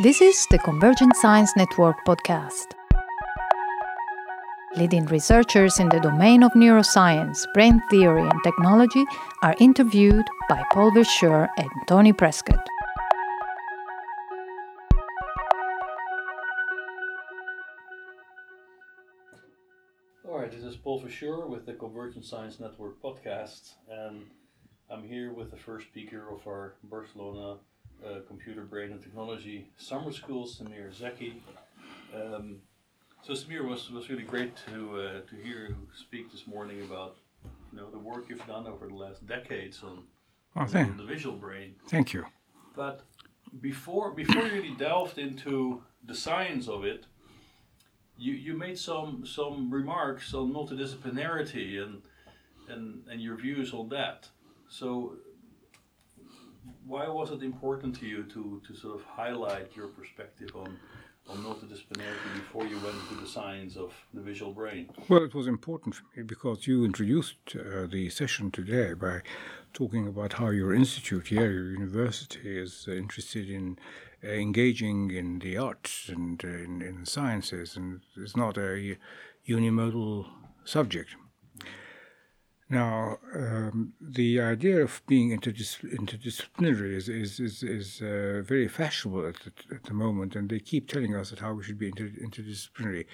This is the Convergent Science Network podcast. Leading researchers in the domain of neuroscience, brain theory, and technology are interviewed by Paul Verschure and Tony Prescott. All right, this is Paul Verschure with the Convergent Science Network podcast, and I'm here with the first speaker of our Barcelona uh, Computer Brain and Technology Summer School, Samir Zeki. Um, so Samir was, was really great to uh, to hear you speak this morning about you know the work you've done over the last decades on, Oh, thank, the visual brain. thank you. But before before you really delved into the science of it, you, you made some some remarks on multidisciplinarity and and and your views on that. So why was it important to you to, to sort of highlight your perspective on on multidisciplinarity before you went into the science of the visual brain? Well, it was important for me because you introduced uh, the session today by talking about how your institute here, your university, is uh, interested in uh, engaging in the arts and uh, in, in sciences, and it's not a unimodal subject. Now, um, the idea of being interdis- interdisciplinary is, is, is, is uh, very fashionable at the, at the moment, and they keep telling us that how we should be inter- interdisciplinary.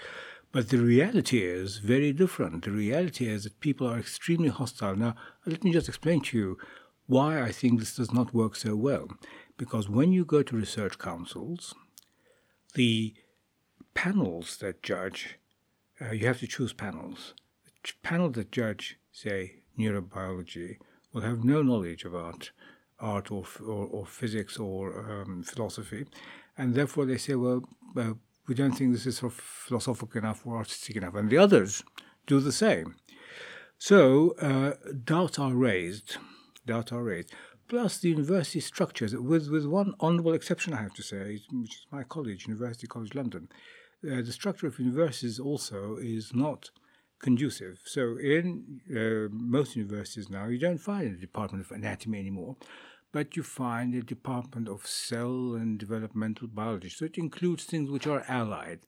But the reality is very different. The reality is that people are extremely hostile. Now, let me just explain to you why I think this does not work so well. Because when you go to research councils, the panels that judge, uh, you have to choose panels. The panel that judge, say, neurobiology, will have no knowledge of art or, or, or physics or um, philosophy, and therefore they say, well, uh, we don't think this is sort of philosophical enough or artistic enough, and the others do the same. So uh, doubts are raised. Doubts are raised. Plus the university structures, with, with one honourable exception, I have to say, which is my college, University College London. Uh, the structure of universities also is not conducive. So in uh, most universities now, you don't find a department of anatomy anymore, but you find a department of cell and developmental biology. So it includes things which are allied,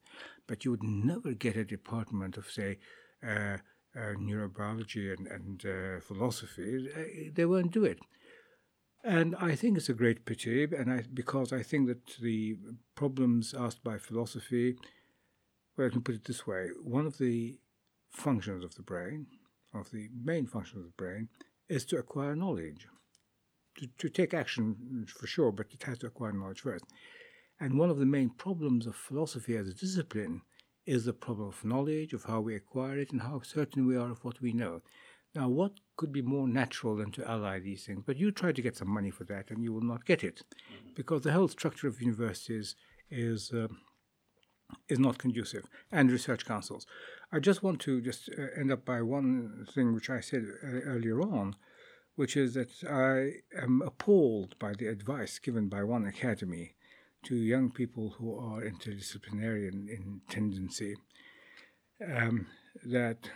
but you would never get a department of, say, uh, uh, neurobiology and, and uh, philosophy. Uh, They won't do it. And I think it's a great pity, and I, because I think that the problems asked by philosophy, well, I can put it this way: one of the functions of the brain, of the main functions of the brain, is to acquire knowledge, to, to take action for sure, but it has to acquire knowledge first. And one of the main problems of philosophy as a discipline is the problem of knowledge, of how we acquire it, and how certain we are of what we know. Now, what could be more natural than to ally these things? But you try to get some money for that, and you will not get it, because the whole structure of universities is um, is not conducive, and research councils. I just want to just uh, end up by one thing which I said uh, earlier on, which is that I am appalled by the advice given by one academy to young people who are interdisciplinary in, tendency um, that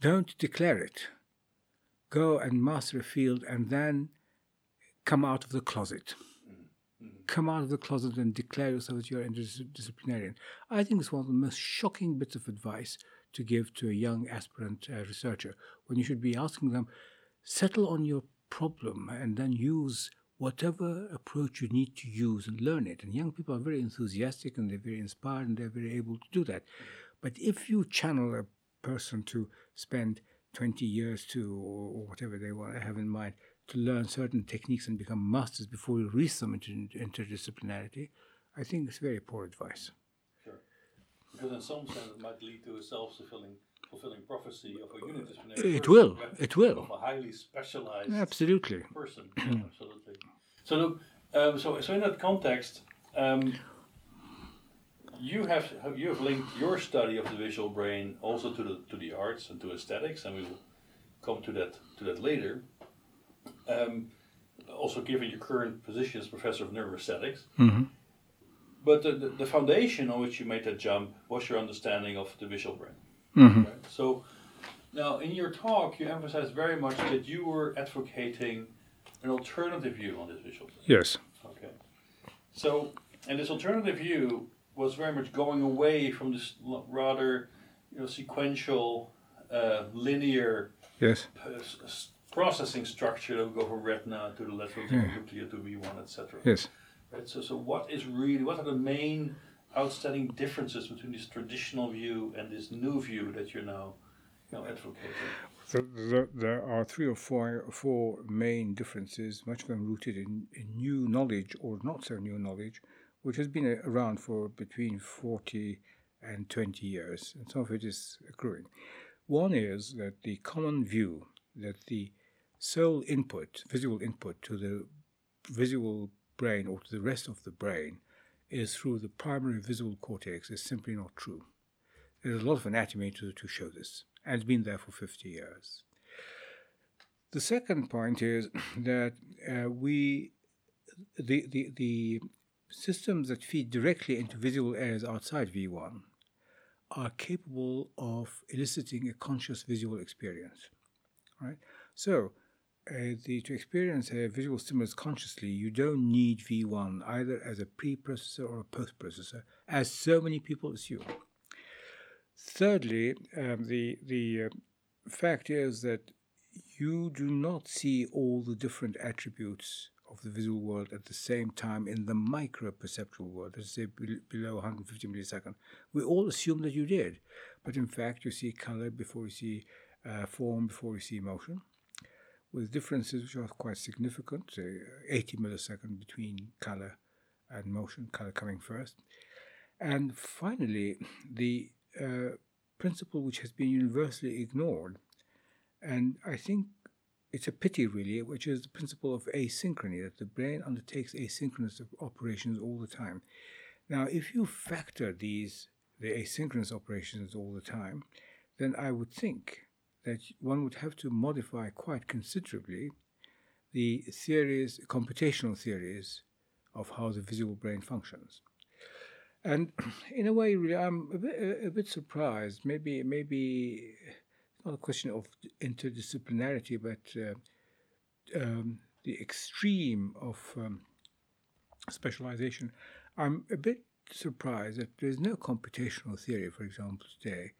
don't declare it. Go and master a field and then come out of the closet. Come out of the closet and declare yourself as you're interdisciplinarian. I think it's one of the most shocking bits of advice to give to a young aspirant uh, researcher when you should be asking them, settle on your problem and then use whatever approach you need to use and learn it. And young people are very enthusiastic and they're very inspired and they're very able to do that. But if you channel a person to spend 20 years to, or whatever they want to have in mind, to learn certain techniques and become masters before you reach some into interdisciplinarity, I think it's very poor advice. Sure. Because in some sense it might lead to a self-fulfilling fulfilling prophecy of a unidisciplinary It person, will, it will. Of a highly specialized Absolutely. person. Absolutely. So look, um, so so in that context, um, you have you have linked your study of the visual brain also to the to the arts and to aesthetics, and we will come to that to that later. Um, also, given your current position as professor of neuroaesthetics, Mhm. but the, the, the foundation on which you made that jump was your understanding of the visual brain. Mhm. Right? So now in your talk, you emphasized very much that you were advocating an alternative view on this visual brain. Yes. Okay. So and this alternative view was very much going away from this rather, you know, sequential, uh, linear Yes. p- s- processing structure that would go from retina to the lateral Yeah. nucleus to V1, etc. Yes. Right. So, so what is really what are the main outstanding differences between this traditional view and this new view that you're now, you know, advocating? So there, there are three or four, four main differences, much of them rooted in, in new knowledge or not so new knowledge, which has been around for between 40 and 20 years, and some of it is accruing. One is that the common view that the sole input, visual input to the visual brain or to the rest of the brain is through the primary visual cortex is simply not true. There's a lot of anatomy to, to show this, and it's been there for 50 years. The second point is that uh, we, the, the, the systems that feed directly into visual areas outside V1 are capable of eliciting a conscious visual experience. Right? So, uh, the, to experience a visual stimulus consciously, you don't need V1 either as a preprocessor or a post-processor, as so many people assume. Thirdly, um, the the uh, fact is that you do not see all the different attributes of the visual world at the same time in the micro-perceptual world, let's say be- below 150 millisecond. We all assume that you did, but in fact, you see color before you see uh, form, before you see motion, with differences which are quite significant, say 80 milliseconds between color and motion, color coming first. And finally, the uh, principle which has been universally ignored, and I think it's a pity really, which is the principle of asynchrony, that the brain undertakes asynchronous operations all the time. Now, if you factor these, the asynchronous operations all the time, then I would think that one would have to modify quite considerably the theories, computational theories of how the visual brain functions. And in a way, really, I'm a bit, a, bit surprised. Maybe, maybe not a question of interdisciplinarity, but uh, um, the extreme of um, specialization. I'm a bit surprised that there's no computational theory, for example, today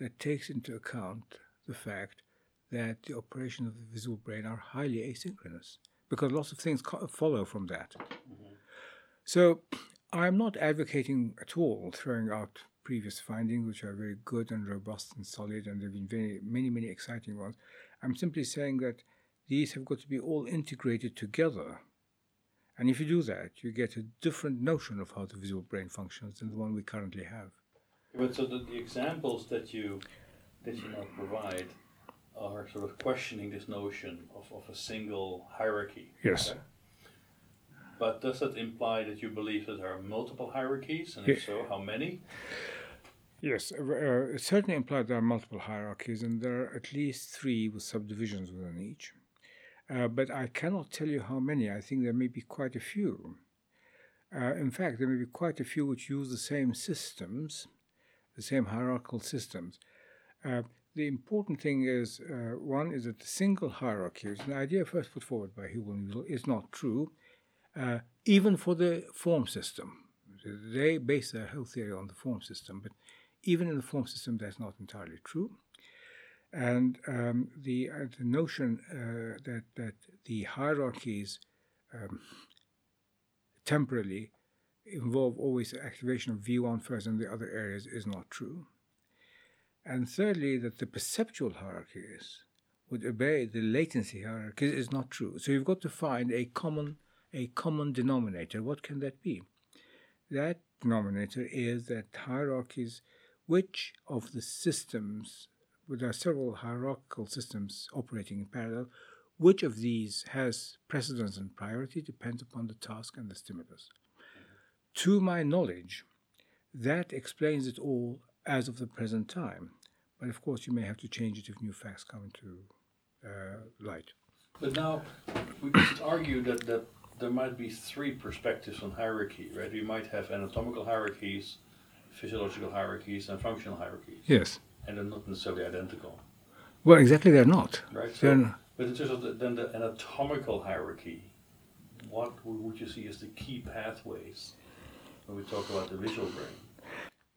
that takes into account the fact that the operations of the visual brain are highly asynchronous, because lots of things follow from that. Mm-hmm. So I'm not advocating at all throwing out previous findings, which are very good and robust and solid, and there have been very many, many exciting ones. I'm simply saying that these have got to be all integrated together. And if you do that, you get a different notion of how the visual brain functions than the one we currently have. But so the, the examples that you that you now provide are sort of questioning this notion of, of a single hierarchy. Yes. okay? But does that imply that you believe that there are multiple hierarchies, and if so, how many? Yes, uh, uh, it certainly implies there are multiple hierarchies, and there are at least three with subdivisions within each. Uh, but I cannot tell you how many. I think there may be quite a few. Uh, in fact, there may be quite a few which use the same systems, the same hierarchical systems. Uh, the important thing is uh, one is that the single hierarchy, which is an idea first put forward by Hubel and is not true, uh, even for the form system. They base their whole theory on the form system, but even in the form system, that's not entirely true. And um, the, uh, the notion uh, that, that the hierarchies um, temporally involve always the activation of V1 first and the other areas is not true. And thirdly, that the perceptual hierarchies would obey the latency hierarchies is not true. So you've got to find a common, a common denominator. What can that be? That denominator is that hierarchies, which of the systems, well, there are several hierarchical systems operating in parallel, which of these has precedence and priority depends upon the task and the stimulus. To my knowledge, that explains it all as of the present time. But of course, you may have to change it if new facts come into uh, light. But now we could argue that, that there might be three perspectives on hierarchy, right? We might have anatomical hierarchies, physiological hierarchies, and functional hierarchies, Yes. and they're not necessarily identical, Well, exactly, they're not. right? They're So, but in terms of the, then the anatomical hierarchy, what would you see as the key pathways? when we talk about the visual brain?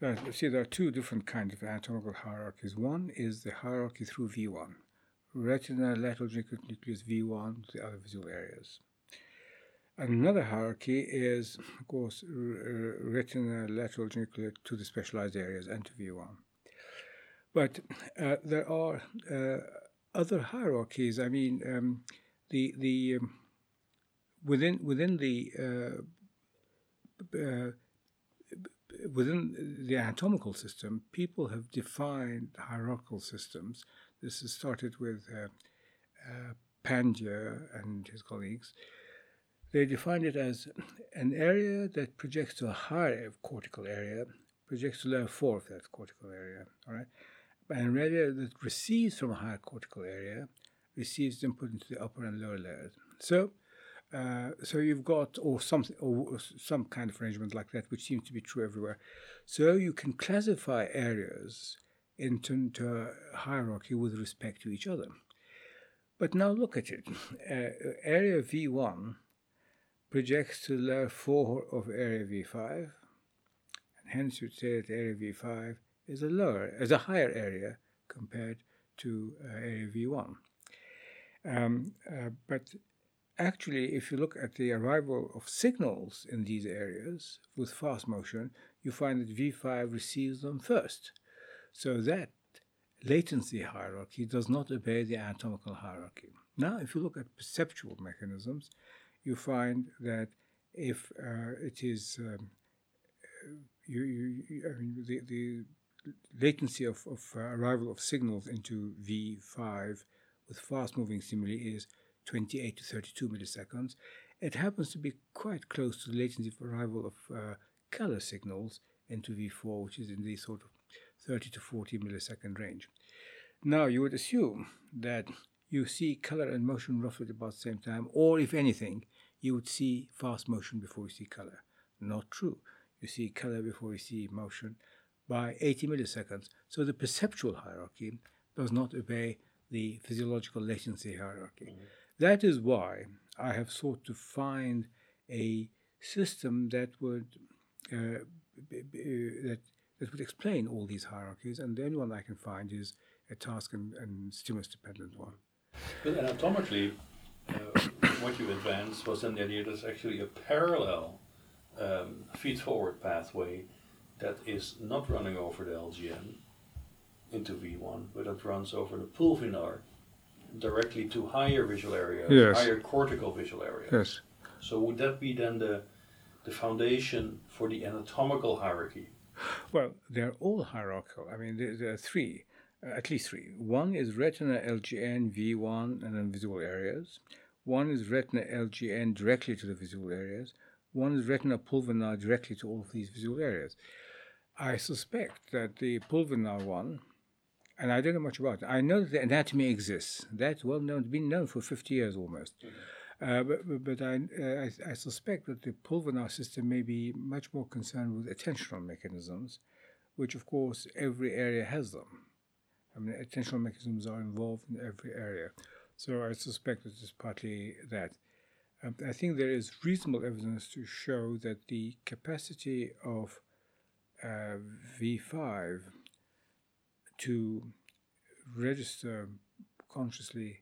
Uh, see, there are two different kinds of anatomical hierarchies. One is the hierarchy through V1, retina, lateral geniculate nucleus V1, the other visual areas. Another hierarchy is, of course, retina, lateral nucleus to the specialized areas and to V1. But uh, there are uh, other hierarchies. I mean, um, the the um, within within the uh, uh within the anatomical system, people have defined hierarchical systems. This has started with uh, uh, Pandya and his colleagues. They defined it as an area that projects to a higher cortical area, projects to level four of that cortical area. All right, and an area that receives from a higher cortical area receives input into the upper and lower layers. So uh, so you've got or something or some kind of arrangement like that, which seems to be true everywhere. So you can classify areas into, a hierarchy with respect to each other. But now look at it. Uh, area V1 projects to the layer 4 of area V5, and hence you'd say that area V5 is a lower, is a higher area compared to uh, area V1. Um, uh, but actually, if you look at the arrival of signals in these areas with fast motion, you find that V5 receives them first. So that latency hierarchy does not obey the anatomical hierarchy. Now, if you look at perceptual mechanisms, you find that if uh, it is um, you, you, I mean, the, the latency of, of uh, arrival of signals into V5 with fast moving stimuli is 28 to 32 milliseconds. It happens to be quite close to the latency of arrival of uh, color signals into V4, which is in the sort of 30 to 40 millisecond range. Now, you would assume that you see color and motion roughly at about the same time, or if anything, you would see fast motion before you see color. Not true. You see color before you see motion by 80 milliseconds. So the perceptual hierarchy does not obey the physiological latency hierarchy. Mm-hmm. That is why I have sought to find a system that would uh, b- b- that that would explain all these hierarchies, and the only one I can find is a task and, and stimulus dependent one. But anatomically, uh, what you advanced was then the idea there's actually a parallel um, feed forward pathway that is not running over the LGN into V1, but it runs over the pulvinar directly to higher visual areas, yes. higher cortical visual areas. Yes. So would that be then the the foundation for the anatomical hierarchy? Well, they're all hierarchical. I mean, there, there are three, uh, at least three. One is retina LGN V1 and then visual areas. One is retina LGN directly to the visual areas. One is retina pulvinar directly to all of these visual areas. I suspect that the pulvinar one and I don't know much about it. I know that the anatomy exists. That's well known, been known for 50 years almost. Mm-hmm. Uh, but but I, uh, I, I, suspect that the pulvinar system may be much more concerned with attentional mechanisms, which of course every area has them. I mean, attentional mechanisms are involved in every area. So I suspect that it's partly that. Um, I think there is reasonable evidence to show that the capacity of uh, V5 to register consciously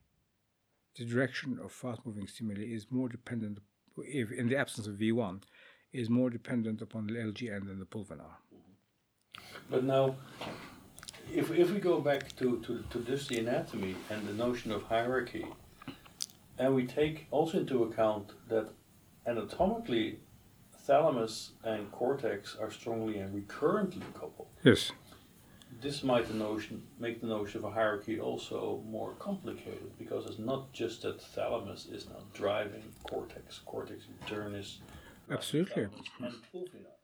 the direction of fast moving stimuli is more dependent, if in the absence of V1, is more dependent upon the LGN than the pulvinar. Mm-hmm. But now, if, if we go back to, to, to this, the anatomy and the notion of hierarchy, and we take also into account that anatomically thalamus and cortex are strongly and recurrently coupled. Yes this might the notion make the notion of a hierarchy also more complicated because it's not just that thalamus is now driving cortex, cortex internus. Absolutely.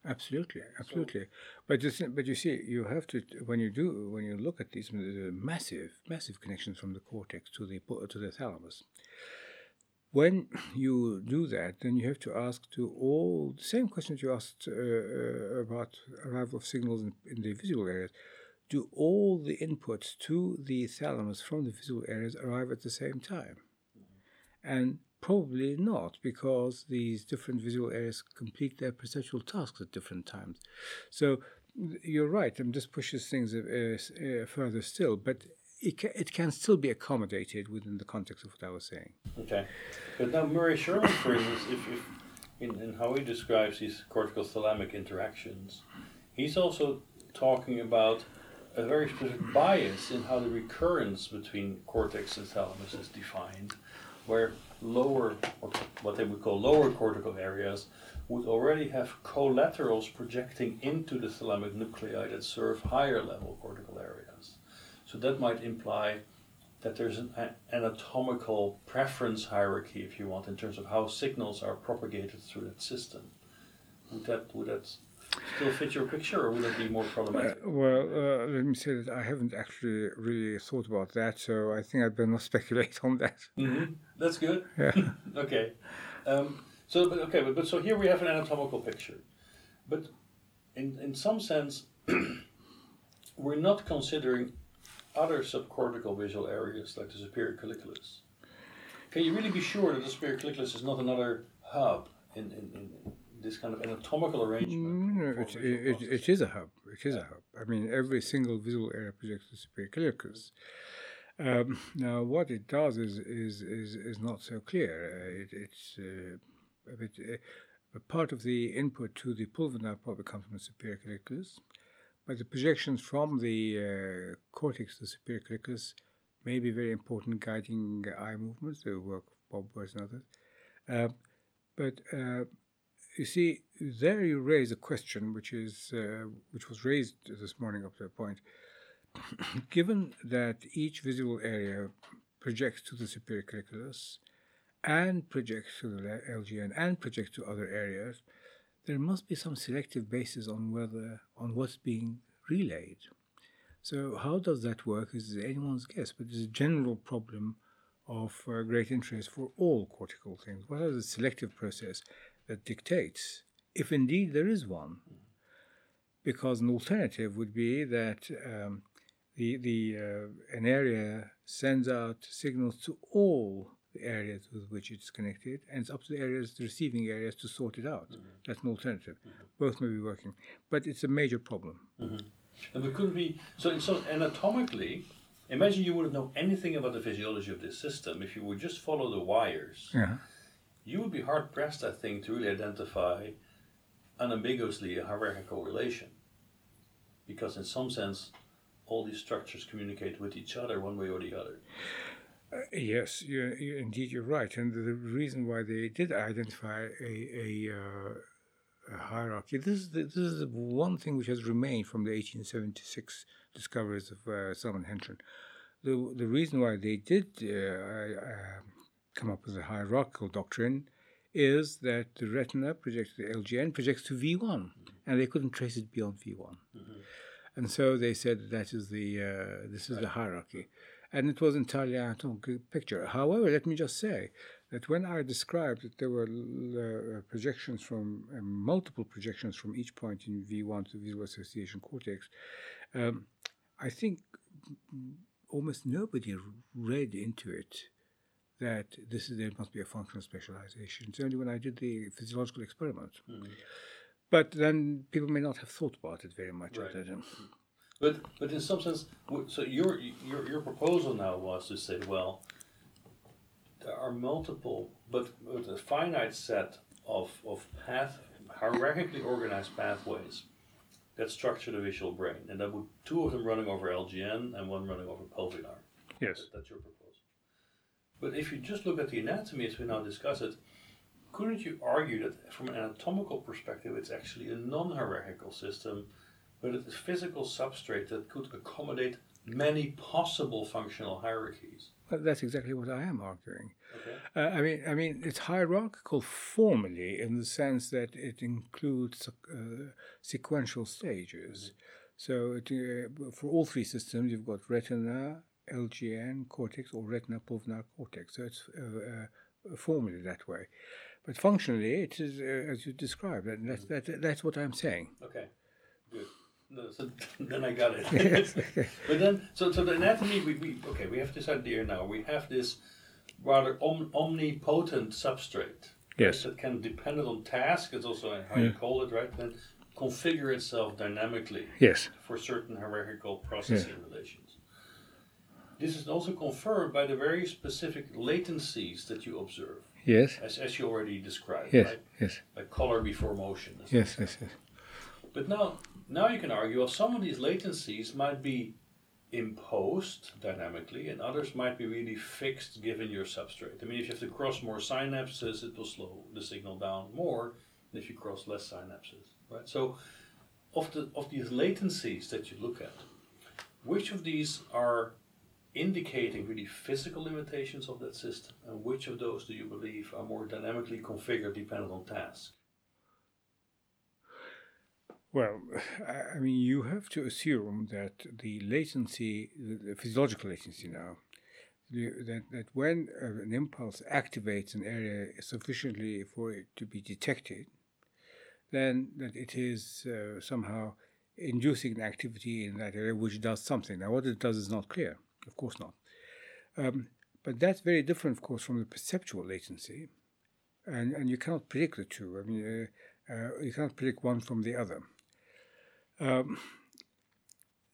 Absolutely, absolutely. So, but just, but you see, you have to when you do when you look at these massive, massive connections from the cortex to the to the thalamus. When you do that, then you have to ask to all the same questions you asked uh, uh, about arrival of signals in, in the visual areas do all the inputs to the thalamus from the visual areas arrive at the same time? And probably not, because these different visual areas complete their perceptual tasks at different times. So you're right, and this pushes things uh, uh, further still, but it, ca- it can still be accommodated within the context of what I was saying. Okay. But now Murray Sherman, for instance, if, in, in how he describes these cortical thalamic interactions, he's also talking about a very specific bias in how the recurrence between cortex and thalamus is defined, where lower, or what they would call lower cortical areas, would already have collaterals projecting into the thalamic nuclei that serve higher level cortical areas. So that might imply that there's an anatomical preference hierarchy, if you want, in terms of how signals are propagated through that system. Would that would that still fit your picture, or would it be more problematic? Uh, well, uh, let me say that I haven't actually really thought about that, so I think I'd better not speculate on that. Mm-hmm. That's good. Yeah. okay. Um, so, but okay, but, but so here we have an anatomical picture, but in in some sense, we're not considering other subcortical visual areas like the superior colliculus. Can you really be sure that the superior colliculus is not another hub in, in, in this kind of anatomical arrangement? No, it, it, it is a hub. It is a hub. I mean, every single visual area projects the superior colliculus. Um, now, what it does is is is, is not so clear. Uh, it, it's uh, a bit. Uh, a part of the input to the pulvinar probably comes from the superior colliculus, but the projections from the uh, cortex to the superior colliculus may be very important guiding eye movements, the work of Bob Wurtz and others. Uh, but uh, you see, there you raise a question which is uh, which was raised this morning up to a point. Given that each visual area projects to the superior colliculus and projects to the LGN and projects to other areas, there must be some selective basis on whether on what's being relayed. So how does that work is anyone's guess, but it's a general problem of uh, great interest for all cortical things. What is the selective process that dictates, if indeed there is one? Because an alternative would be that um, the the uh, an area sends out signals to all the areas with which it's connected, and it's up to the areas, the receiving areas, to sort it out. Mm-hmm. That's an alternative. Mm-hmm. Both may be working, but it's a major problem. Mm-hmm. And we couldn't be so. So anatomically, imagine you wouldn't know anything about the physiology of this system if you would just follow the wires. Yeah. You would be hard pressed, I think, to really identify unambiguously a hierarchical relation, because in some sense, all these structures communicate with each other one way or the other. Uh, yes, you, you, indeed, you're right. And the reason why they did identify a, a, uh, a hierarchy, this is, the, this is the one thing which has remained from the 1876 discoveries of uh, Salomon Henschen. The, the reason why they did uh, uh, come up with a hierarchical doctrine is that the retina projects the LGN projects to V1, mm-hmm. and they couldn't trace it beyond V1. Mm-hmm. And so they said that is the uh, this is right. the hierarchy and it was entirely a good picture. However, let me just say that when I described that there were uh, projections from uh, multiple projections from each point in V1 to visual association cortex, um, I think almost nobody read into it that this is there must be a functional specialization. It's only when I did the physiological experiment. Mm. But then people may not have thought about it very much. Right. But but in some sense, so your your your proposal now was to say, well, there are multiple, but with a finite set of of path hierarchically organized pathways that structure the visual brain, and that would two of them running over LGN and one running over pulvinar. Yes, that, that's your proposal. But if you just look at the anatomy as we now discuss it, couldn't you argue that from an anatomical perspective, it's actually a non-hierarchical system? but it's a physical substrate that could accommodate many possible functional hierarchies. Well, that's exactly what I am arguing. Okay. Uh, I mean, I mean, it's hierarchical formally in the sense that it includes uh, sequential stages. Mm-hmm. So, it, uh, for all three systems, you've got retina, LGN cortex, or retina pulvinar cortex. So it's uh, uh, formally that way, but functionally, it is uh, as you described. And that's that, that's what I'm saying. Okay, good. No, so then I got it. but then, so so the anatomy, we, we okay, we have this idea now. We have this rather om- omnipotent substrate. Yes. That can, depend on task, it's also how you call it, right? Then configure itself dynamically Yes. for certain hierarchical processing relations. This is also confirmed by the very specific latencies that you observe, Yes. as, as you already described, Yes. right? Yes. Like color before motion. Yes. Yes. Yes. But now, now you can argue, well, some of these latencies might be imposed dynamically, and others might be really fixed given your substrate. I mean, if you have to cross more synapses, it will slow the signal down more than if you cross less synapses, right? So, of the of these latencies that you look at, which of these are indicating really physical limitations of that system, and which of those do you believe are more dynamically configured dependent on task? Well, I mean, you have to assume that the latency, the physiological latency now, that, that when an impulse activates an area sufficiently for it to be detected, then that it is uh, somehow inducing an activity in that area which does something. Now, what it does is not clear, of course not. Um, but that's very different, of course, from the perceptual latency, and, and you cannot predict the two. I mean, uh, uh, you cannot predict one from the other. Um,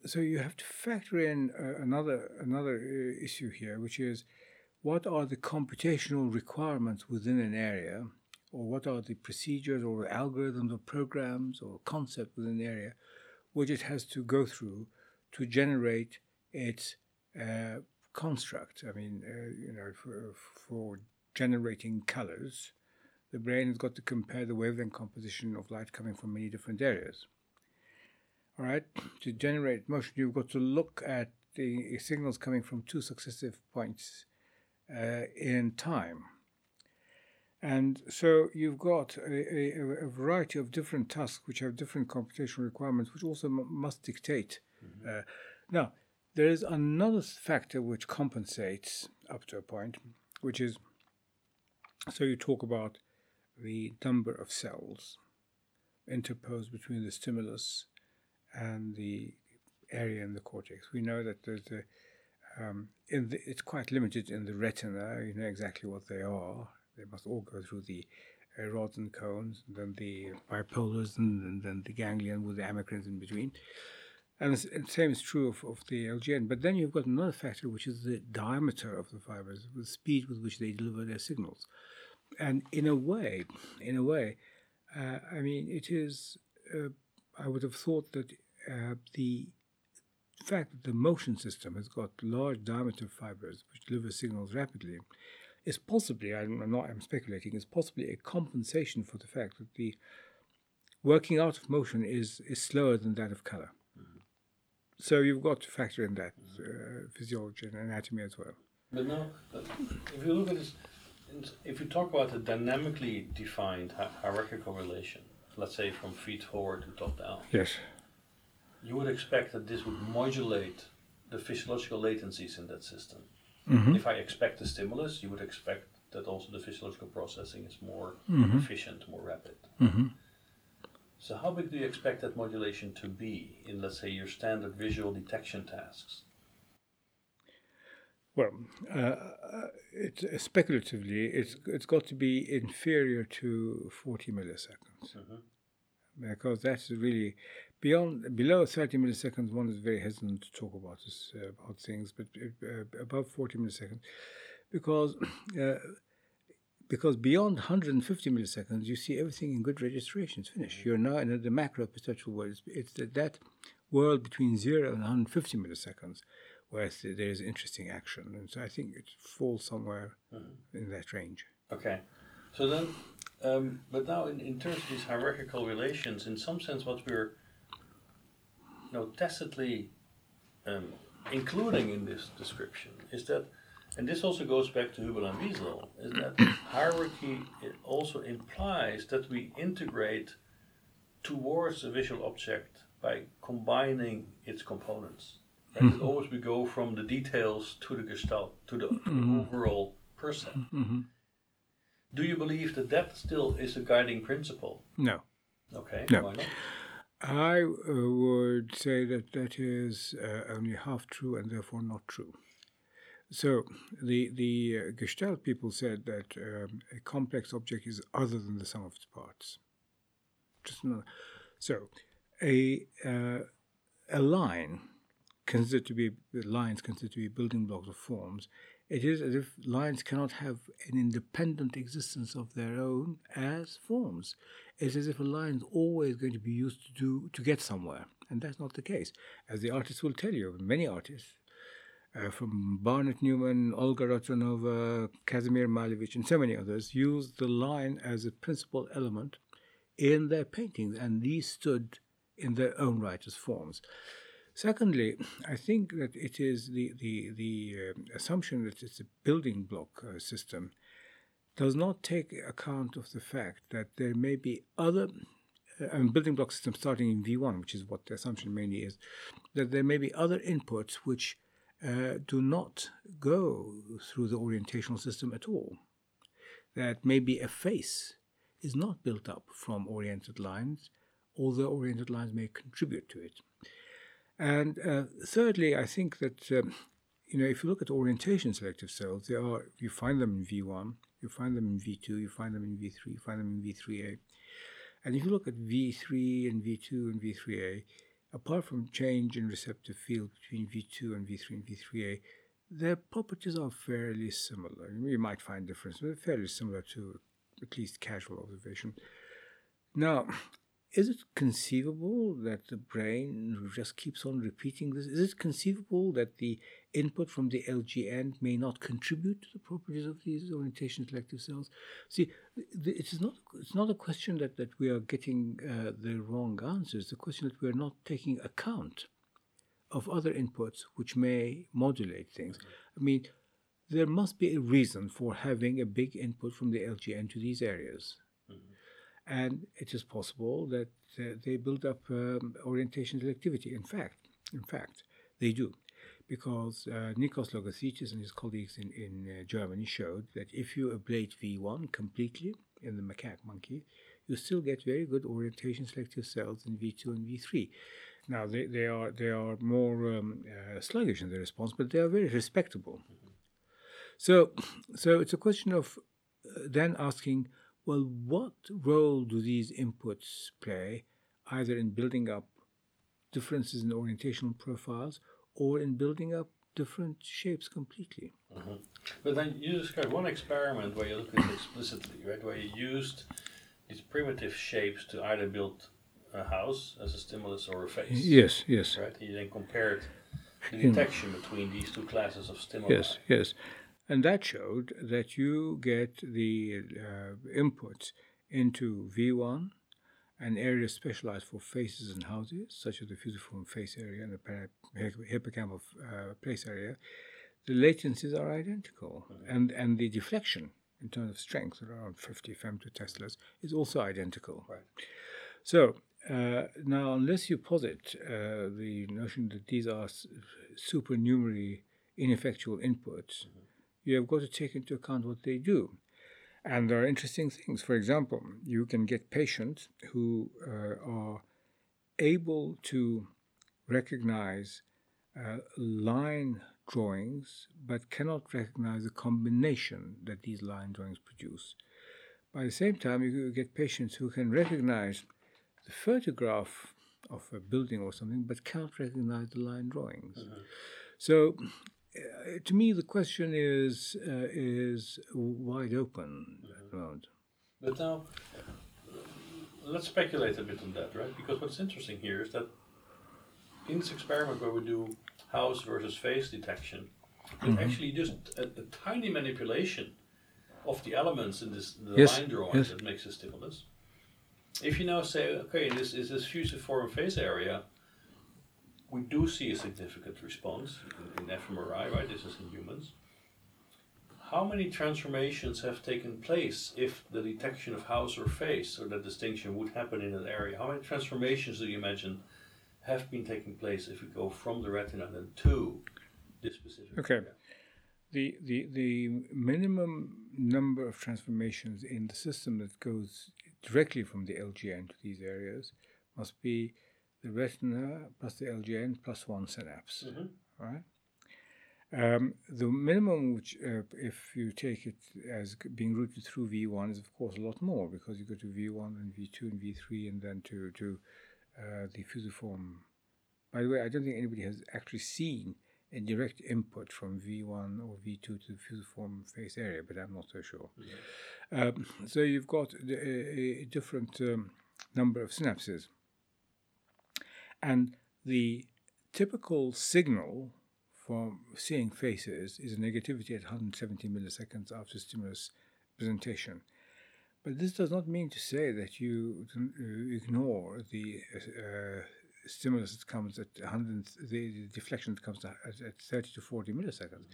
so you have to factor in uh, another another uh, issue here, which is what are the computational requirements within an area, or what are the procedures or algorithms or programs or concepts within an area, which it has to go through to generate its uh, construct. I mean, uh, you know, for, for generating colors, the brain has got to compare the wavelength composition of light coming from many different areas. All right, to generate motion, you've got to look at the signals coming from two successive points uh, in time. And so you've got a, a, a, variety of different tasks which have different computational requirements, which also m- must dictate. Uh, now, there is another factor which compensates up to a point, which is so you talk about the number of cells interposed between the stimulus and the area in the cortex. We know that there's a, um, the, it's quite limited in the retina. You know exactly what they are. They must all go through the uh, rods and cones, and then the bipolars, and, and, then the ganglion with the amacrines in between. And the same is true of, of the LGN. But then you've got another factor, which is the diameter of the fibers, the speed with which they deliver their signals. And in a way, in a way, uh, I mean, it is. Uh, I would have thought that uh, the fact that the motion system has got large diameter fibers which deliver signals rapidly is possibly, I'm not, I'm speculating, is possibly a compensation for the fact that the working out of motion is, is slower than that of color. So you've got to factor in that uh, physiology and anatomy as well. But now, if you look at this, if you talk about a dynamically defined hierarchical relation, let's say from feed forward to top down. Yes. You would expect that this would modulate the physiological latencies in that system. Mm-hmm. If I expect a stimulus, you would expect that also the physiological processing is more mm-hmm. efficient, more rapid. Mm-hmm. So, how big do you expect that modulation to be in, let's say, your standard visual detection tasks? Well, uh, it, uh, speculatively, it's it's got to be inferior to 40 milliseconds, because that's really beyond below 30 milliseconds. One is very hesitant to talk about this uh, about things, but uh, above 40 milliseconds, because uh, because beyond 150 milliseconds, you see everything in good registration. It's finished. You're now in the macro perceptual world. It's, it's that, that world between zero and 150 milliseconds where there is interesting action. And so I think it falls somewhere mm-hmm. in that range. Okay. So then, um, but now in, in terms of these hierarchical relations, in some sense, what we're you know, tacitly um, including in this description is that, and this also goes back to Hubel and Wiesel, is that hierarchy it also implies that we integrate towards a visual object by combining its components. Right? Mm-hmm. always we go from the details to the gestalt, to the, mm-hmm. overall person. Mm-hmm. Do you believe that that still is a guiding principle? No. Okay, no. why not? I uh, would say that that is uh, only half true and therefore not true. So the the uh, Gestalt people said that um, a complex object is other than the sum of its parts. Just another. So a uh, a line considered to be lines considered to be building blocks of forms. It is as if lines cannot have an independent existence of their own as forms. It's as if a line is always going to be used to do to get somewhere, and that's not the case. As the artists will tell you, many artists uh, from Barnett Newman, Olga Rozanova, Kazimir Malevich, and so many others, used the line as a principal element in their paintings, and these stood in their own right as forms. Secondly, I think that it is the the the uh, assumption that it's a building block uh, system does not take account of the fact that there may be other mean, building block system starting in V1, which is what the assumption mainly is, that there may be other inputs which uh, do not go through the orientational system at all. That maybe a face is not built up from oriented lines, although oriented lines may contribute to it. And uh, thirdly, I think that um, you know if you look at orientation selective cells, there are you find them in V1, you find them in V2, you find them in V3, you find them in V3A. And if you look at V3 and V2 and V3A, apart from change in receptive field between V2 and V3 and V3A, their properties are fairly similar. You might find difference, but fairly similar to at least casual observation. Now, is it conceivable that the brain just keeps on repeating this? Is it conceivable that the input from the LGN may not contribute to the properties of these orientation selective cells? See, it is not, it's not a question that, that we are getting uh, the wrong answers. A question that we are not taking account of other inputs which may modulate things. I mean, there must be a reason for having a big input from the LGN to these areas. And it is possible that uh, they build up um, orientation selectivity. In fact, in fact, they do, because uh, Nikos Logothetis and his colleagues in, in uh, Germany showed that if you ablate V1 completely in the macaque monkey, you still get very good orientation selective cells in V2 and V3. Now they, they are they are more um, uh, sluggish in their response, but they are very respectable. So, so it's a question of uh, then asking well, what role do these inputs play, either in building up differences in orientational profiles or in building up different shapes completely? Mm-hmm. But then you described one experiment where you look at it explicitly, right? Where you used these primitive shapes to either build a house as a stimulus or a face. Yes, yes. Right? And you then compared the detection between these two classes of stimuli. Yes, yes. And that showed that you get the uh, inputs into V1, an area specialized for faces and houses, such as the fusiform face area and the hippocampal uh, place area. The latencies are identical, mm-hmm. and, and the deflection in terms of strength, around 50 femtoteslas, is also identical. Right. So uh, now, unless you posit uh, the notion that these are supernumerary ineffectual inputs, mm-hmm you have got to take into account what they do. And there are interesting things. For example, you can get patients who uh, are able to recognize uh, line drawings but cannot recognize the combination that these line drawings produce. By the same time, you get patients who can recognize the photograph of a building or something but cannot recognize the line drawings. Mm-hmm. So uh, to me, the question is uh, is wide open the moment. But now, let's speculate a bit on that, right? Because what's interesting here is that in this experiment where we do house versus face detection, mm-hmm. actually just a, a, tiny manipulation of the elements in this the yes. line drawing yes. that makes a stimulus. If you now say, okay, this is this fusiform face area, we do see a significant response in, in fMRI, right? This is in humans. How many transformations have taken place if the detection of house or face or that distinction would happen in an area? How many transformations do you imagine have been taking place if we go from the retina then to this specific okay. area? The, the, the minimum number of transformations in the system that goes directly from the LGN to these areas must be the retina plus the LGN plus one synapse, mm-hmm. right? Um, the minimum, which uh, if you take it as being routed through V1, is of course a lot more because you go to V1 and V2 and V3 and then to to uh, the fusiform. By the way, I don't think anybody has actually seen a direct input from V1 or V2 to the fusiform face area, but I'm not so sure. Um, so you've got a, a different um, number of synapses, and the typical signal for seeing faces is a negativity at 170 milliseconds after stimulus presentation. But this does not mean to say that you uh, ignore the uh, stimulus that comes at 100, the deflection that comes at, at 30 to 40 milliseconds.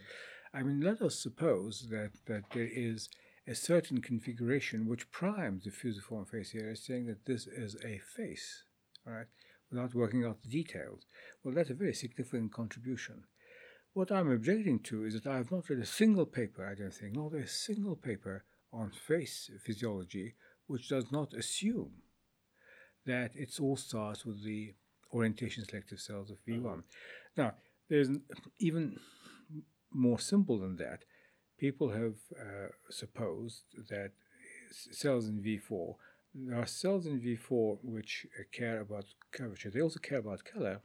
I mean, let us suppose that, that there is a certain configuration which primes the fusiform face area, saying that this is a face, right, without working out the details. Well, that's a very significant contribution. What I'm objecting to is that I have not read a single paper, I don't think, not a single paper on face physiology which does not assume that it all starts with the orientation selective cells of V1. Mm-hmm. Now, there's even more simple than that. People have uh, supposed that cells in V4, there are cells in V4 which uh, care about curvature. They also care about color,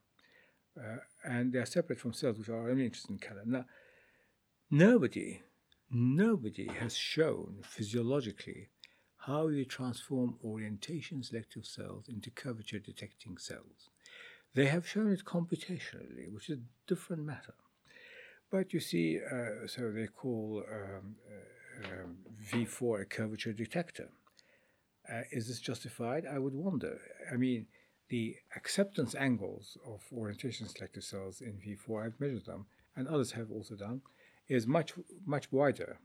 uh, and they are separate from cells which are only interested in color. Now, nobody, nobody has shown physiologically how you transform orientation selective cells into curvature detecting cells. They have shown it computationally, which is a different matter. But you see, uh, so they call um, uh, um, V4 a curvature detector. Uh, is this justified? I would wonder. I mean, the acceptance angles of orientation selective cells in V4, I've measured them, and others have also done, is much much wider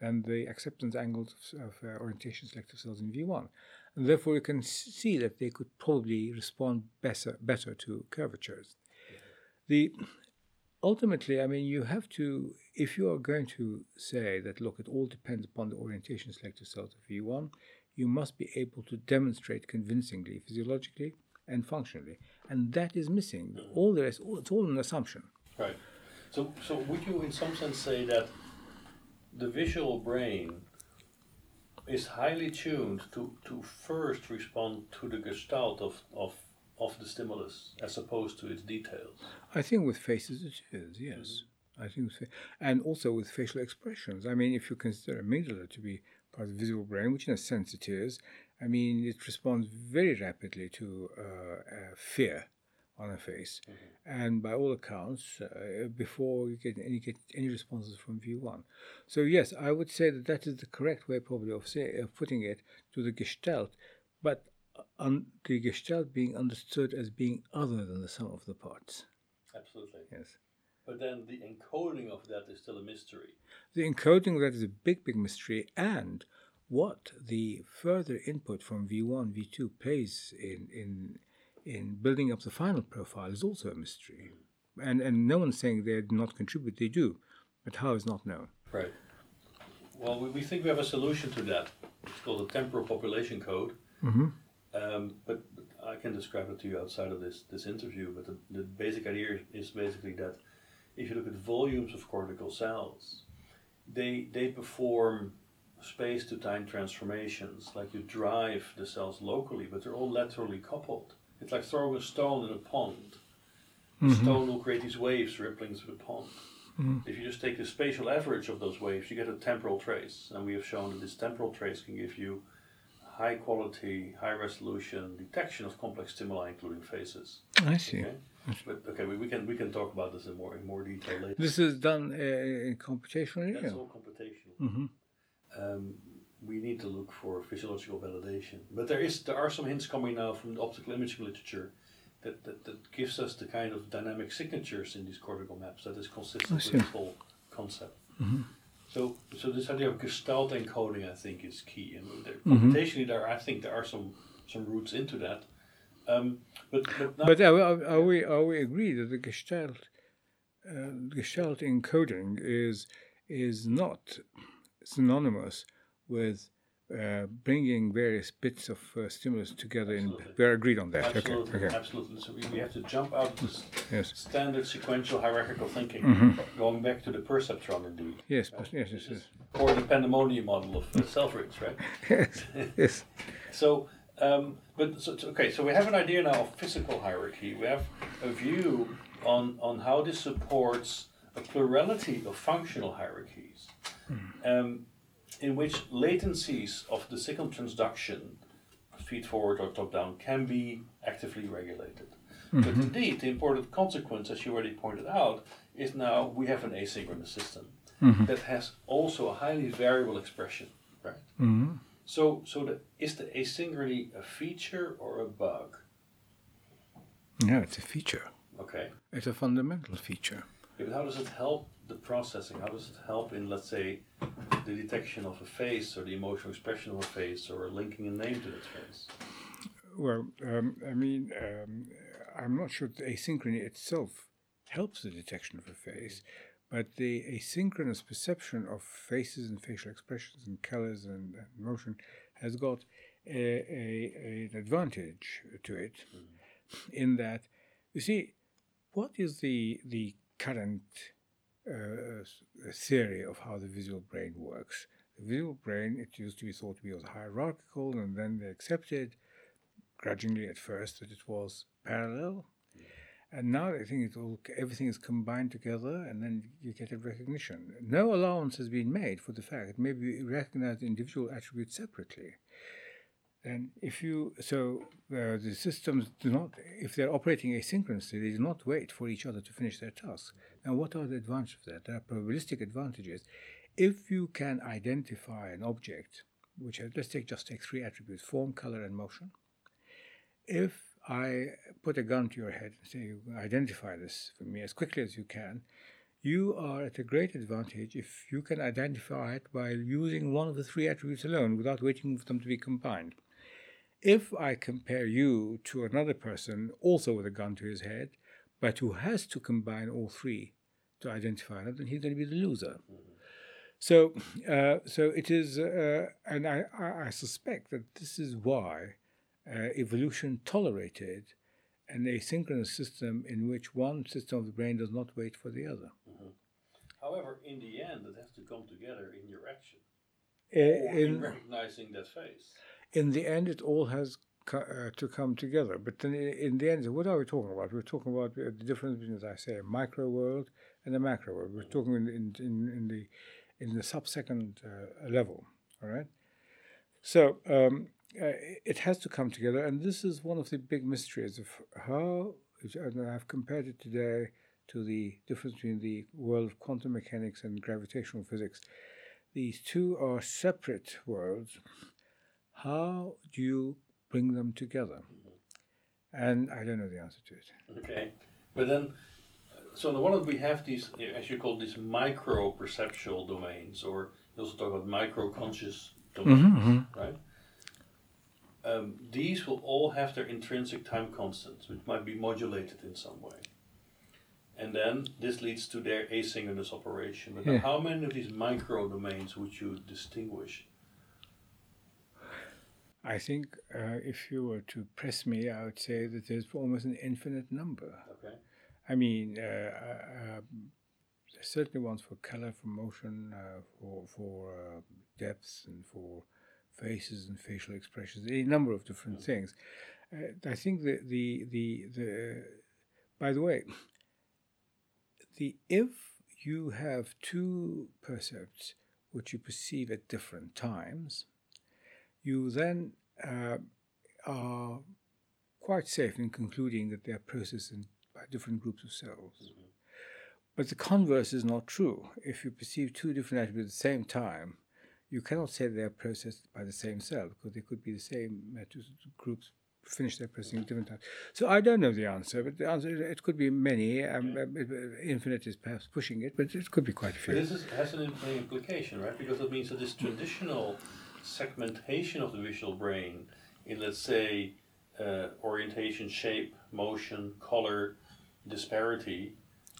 than the acceptance angles of, of uh, orientation selective cells in V1. And therefore, you can see that they could probably respond better, better to curvatures. The ultimately, I mean, you have to, if you are going to say that, look, it all depends upon the orientation selective cells of V1, you must be able to demonstrate convincingly, physiologically and functionally. And that is missing. All the rest, it's all an assumption. Right. So, so would you, in some sense, say that the visual brain is highly tuned to, to first respond to the gestalt of, of, of the stimulus as opposed to its details. I think with faces it is, yes. Mm-hmm. I think, and also with facial expressions. I mean, if you consider amygdala to be part of the visual brain, which in a sense it is, I mean, it responds very rapidly to uh, uh, fear on a face, mm-hmm. and by all accounts, uh, before you get any get any responses from V1. So yes, I would say that that is the correct way, probably of say of putting it to the Gestalt, but on the Gestalt being understood as being other than the sum of the parts. Absolutely. Yes. But then the encoding of that is still a mystery. The encoding of that is a big, big mystery, and what the further input from V1, V2 plays in in in building up the final profile is also a mystery. And, and no one's saying they do not contribute, they do. But how is not known. Right. Well, we, we think we have a solution to that. It's called the temporal population code. Mm-hmm. Um, but, but, I can describe it to you outside of this, this interview. But the, the basic idea is basically that if you look at volumes of cortical cells, they, they perform space to time transformations, like you drive the cells locally, but they're all laterally coupled. It's like throwing a stone in a pond. The mm-hmm. stone will create these waves rippling through the pond. Mm-hmm. If you just take the spatial average of those waves, you get a temporal trace. And we have shown that this temporal trace can give you high quality, high resolution detection of complex stimuli, including faces. I see. Okay? But okay, we, we can we can talk about this in more in more detail later. This is done uh, computationally. That's all computational. Mm-hmm. Um, we need to look for physiological validation. But there is there are some hints coming now from the optical imaging literature that, that, that gives us the kind of dynamic signatures in these cortical maps that is consistent with this whole concept. Mm-hmm. So so this idea of gestalt encoding I think is key. And there, mm-hmm. computationally there I think there are some some roots into that. Um, but but, but are, are, we are we agree that the gestalt uh, gestalt encoding is is not synonymous with uh, bringing various bits of uh, stimulus together. In, we're agreed on that. Absolutely, Okay. Okay. absolutely. So we, we have to jump out of this Yes. standard sequential hierarchical thinking, Mm-hmm. going back to the perceptron indeed, Yes. But yes. Yes. Yes. or the pandemonium model of uh, Selfridge, right? yes. yes. So, um, but so, okay, so we have an idea now of physical hierarchy. We have a view on on how this supports a plurality of functional hierarchies, um, in which latencies of the signal transduction, feed forward or top down, can be actively regulated. But indeed, the important consequence, as you already pointed out, is now we have an asynchronous system that has also a highly variable expression, right? Mhm. So, so the, is the asynchrony a feature or a bug? No, it's a feature. Okay. It's a fundamental feature. Yeah, but how does it help the processing? How does it help in, let's say, the detection of a face or the emotional expression of a face or linking a name to that face? Well, um, I mean, um, I'm not sure that asynchrony itself helps the detection of a face, but the asynchronous perception of faces and facial expressions and colors and, and motion has got a, a, an advantage to it in that, you see, what is the, the current uh, theory of how the visual brain works? The visual brain, it used to be thought to be was hierarchical, and then they accepted grudgingly at first that it was parallel. And now I think it all, everything is combined together and then you get a recognition. No allowance has been made for the fact that maybe we recognize individual attributes separately. And if you, so uh, the systems do not, if they're operating asynchronously, they do not wait for each other to finish their tasks. Now, what are the advantages of that? There are probabilistic advantages. If you can identify an object, which has, let's take just take three attributes form, color, and motion. If I put a gun to your head and say, identify this for me as quickly as you can, you are at a great advantage if you can identify it by using one of the three attributes alone without waiting for them to be combined. If I compare you to another person also with a gun to his head, but who has to combine all three to identify them, then he's going to be the loser. So, uh, so it is, uh, and I, I, I suspect that this is why uh, evolution tolerated an asynchronous system in which one system of the brain does not wait for the other. However, in the end, it has to come together in your action Uh, in in, recognizing that face. in the end, it all has co- uh, to come together. But then, i- in the end, what are we talking about? We're talking about uh, the difference between, as I say, a micro world and a macro world. We're talking in, in, in, in the in the sub-second uh, level. All right. So um, uh, it has to come together, and this is one of the big mysteries of how. And I've compared it today to the difference between the world of quantum mechanics and gravitational physics. These two are separate worlds. How do you bring them together? Mm-hmm. And I don't know the answer to it. Okay, but then, so on the one hand we have these, as you call these micro perceptual domains, or you also talk about micro conscious mm-hmm, domains, mm-hmm. right? Um, these will all have their intrinsic time constants, which might be modulated in some way. And then this leads to their asynchronous operation. But Yeah. how many of these micro domains would you distinguish? I think uh, if you were to press me, I would say that there's almost an infinite number. Okay. I mean, uh, uh, certainly ones for color, for motion, uh, for for uh, depth, and for faces and facial expressions. A number of different things. Uh, I think the the the the. By the way, the if you have two percepts which you perceive at different times, you then uh, are quite safe in concluding that they are processed in, by different groups of cells. But the converse is not true. If you perceive two different attributes at the same time, you cannot say they are processed by the same cell because they could be the same groups finish their processing at different times. So I don't know the answer, but the answer it could be many. Um, uh, infinite is perhaps pushing it, but it could be quite a But few. this is, has an im- implication, right? Because it means that this traditional segmentation of the visual brain in, let's say, uh, orientation, shape, motion, color, disparity,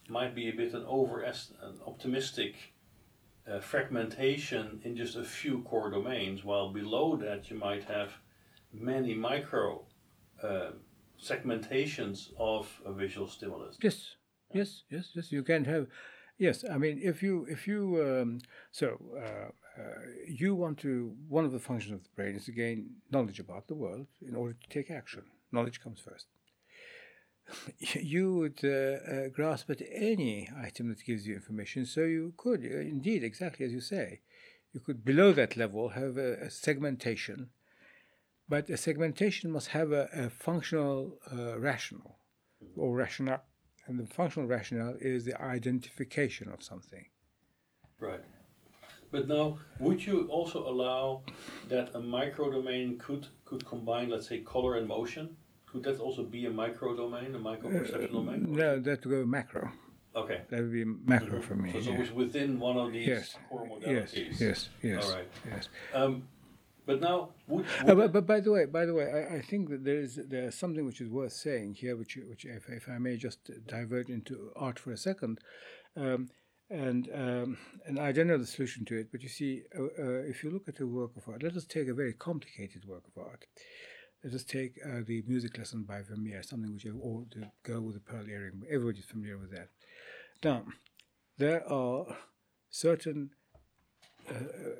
might be a bit an over an optimistic uh, fragmentation in just a few core domains, while below that you might have many micro uh, segmentations of a visual stimulus. Yes, yes, yes, yes. You can have, yes. I mean, if you if you um, so uh, uh, you want to one of the functions of the brain is to gain knowledge about the world in order to take action. Knowledge comes first. you would uh, uh, grasp at any item that gives you information. So you could, uh, indeed, exactly as you say, you could below that level have a, a segmentation, but a segmentation must have a, a functional uh, rationale or rationale, and the functional rationale is the identification of something. Right. But now, would you also allow that a microdomain could could combine, let's say, color and motion? Could that also be a micro domain, a micro perceptual domain? No, that would go macro. Okay. That would be macro for me. So it's yeah. always within one of these Yes. core Yes, modalities. yes, yes. All right. Yes. Um, but now, would, Uh, but, but by the way, by the way, I, I think that there is there's something which is worth saying here, which which if, if I may just divert into art for a second, um, and um, and I don't know the solution to it, but you see, uh, uh, if you look at a work of art, let us take a very complicated work of art. Let us take uh, the music lesson by Vermeer, something which you the girl with the pearl earring. Everybody's familiar with that. Now, there are certain uh,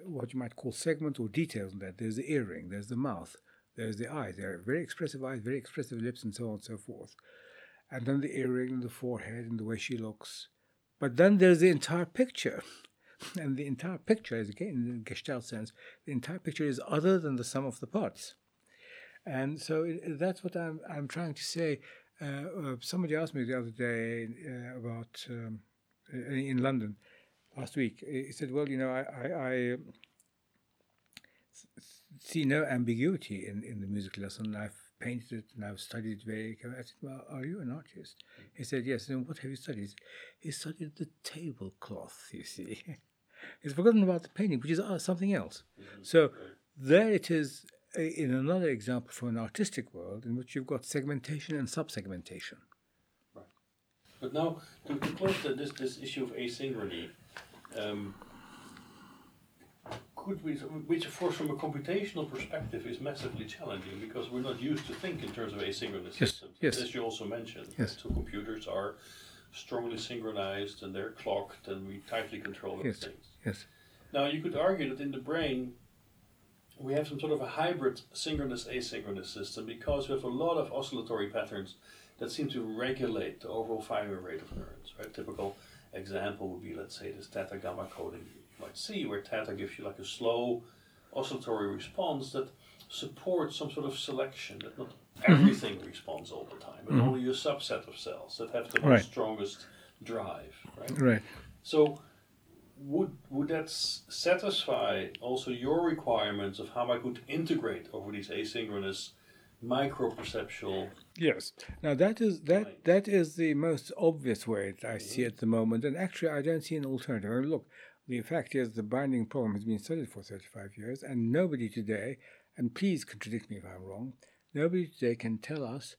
what you might call segments or details in that. There's the earring, there's the mouth, there's the eyes. There are very expressive eyes, very expressive lips, and so on and so forth. And then the earring, and the forehead, and the way she looks. But then there's the entire picture. And the entire picture is, again, in the Gestalt sense, the entire picture is other than the sum of the parts. And so it, that's what I'm, I'm trying to say. Uh, uh, somebody asked me the other day uh, about, um, in London, last week. He said, "Well, you know, I, I, I see no ambiguity in, in the music lesson. I've painted it and I've studied it very." carefully." I said, "Well, are you an artist?" He said, "Yes." And what have you studied? He studied the tablecloth. You see, he's forgotten about the painting, which is uh, something else. So there it is. In another example from an artistic world, in which you've got segmentation and subsegmentation. Right. But now, to, to close the, this, this issue of asynchrony, um, could we, which of course from a computational perspective is massively challenging because we're not used to think in terms of asynchronous Yes, systems. yes. As you also mentioned, Yes. so computers are strongly synchronized and they're clocked and we tightly control those Yes. things. Yes. Now you could argue that in the brain we have some sort of a hybrid synchronous asynchronous system because we have a lot of oscillatory patterns that seem to regulate the overall firing rate of neurons. Right? Typical example would be let's say this theta gamma coding you might see where theta gives you like a slow oscillatory response that supports some sort of selection that not mm-hmm. everything responds all the time, but mm-hmm. only a subset of cells that have the Right. strongest drive. Right? Right. So, would would that s- satisfy also your requirements of how I could integrate over these asynchronous micro-perceptual? Yes. Now that is that that is the most obvious way that I see mm-hmm. at the moment, and actually I don't see an alternative. I mean, look, the fact is the binding problem has been studied for 35 years, and nobody today, and please contradict me if I'm wrong, nobody today can tell us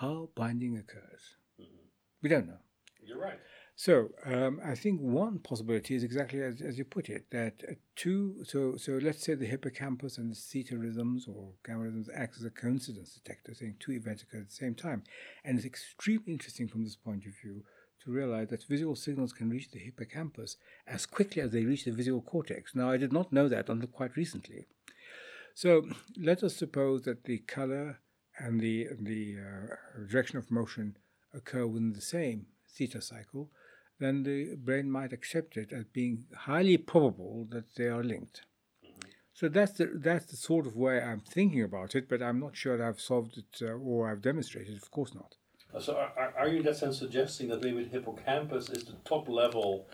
how binding occurs. Mm-hmm. We don't know. You're right. So um, I think one possibility is exactly as, as you put it that two. So so let's say the hippocampus and the theta rhythms or gamma rhythms act as a coincidence detector, saying two events occur at the same time, and it's extremely interesting from this point of view to realize that visual signals can reach the hippocampus as quickly as they reach the visual cortex. Now I did not know that until quite recently. So let us suppose that the color and the the uh, direction of motion occur within the same theta cycle, then the brain might accept it as being highly probable that they are linked. So that's the that's the sort of way I'm thinking about it, but I'm not sure that I've solved it uh, or I've demonstrated. it. Of course not. Uh, So, are, are- you in that sense suggesting that maybe the hippocampus is the top-level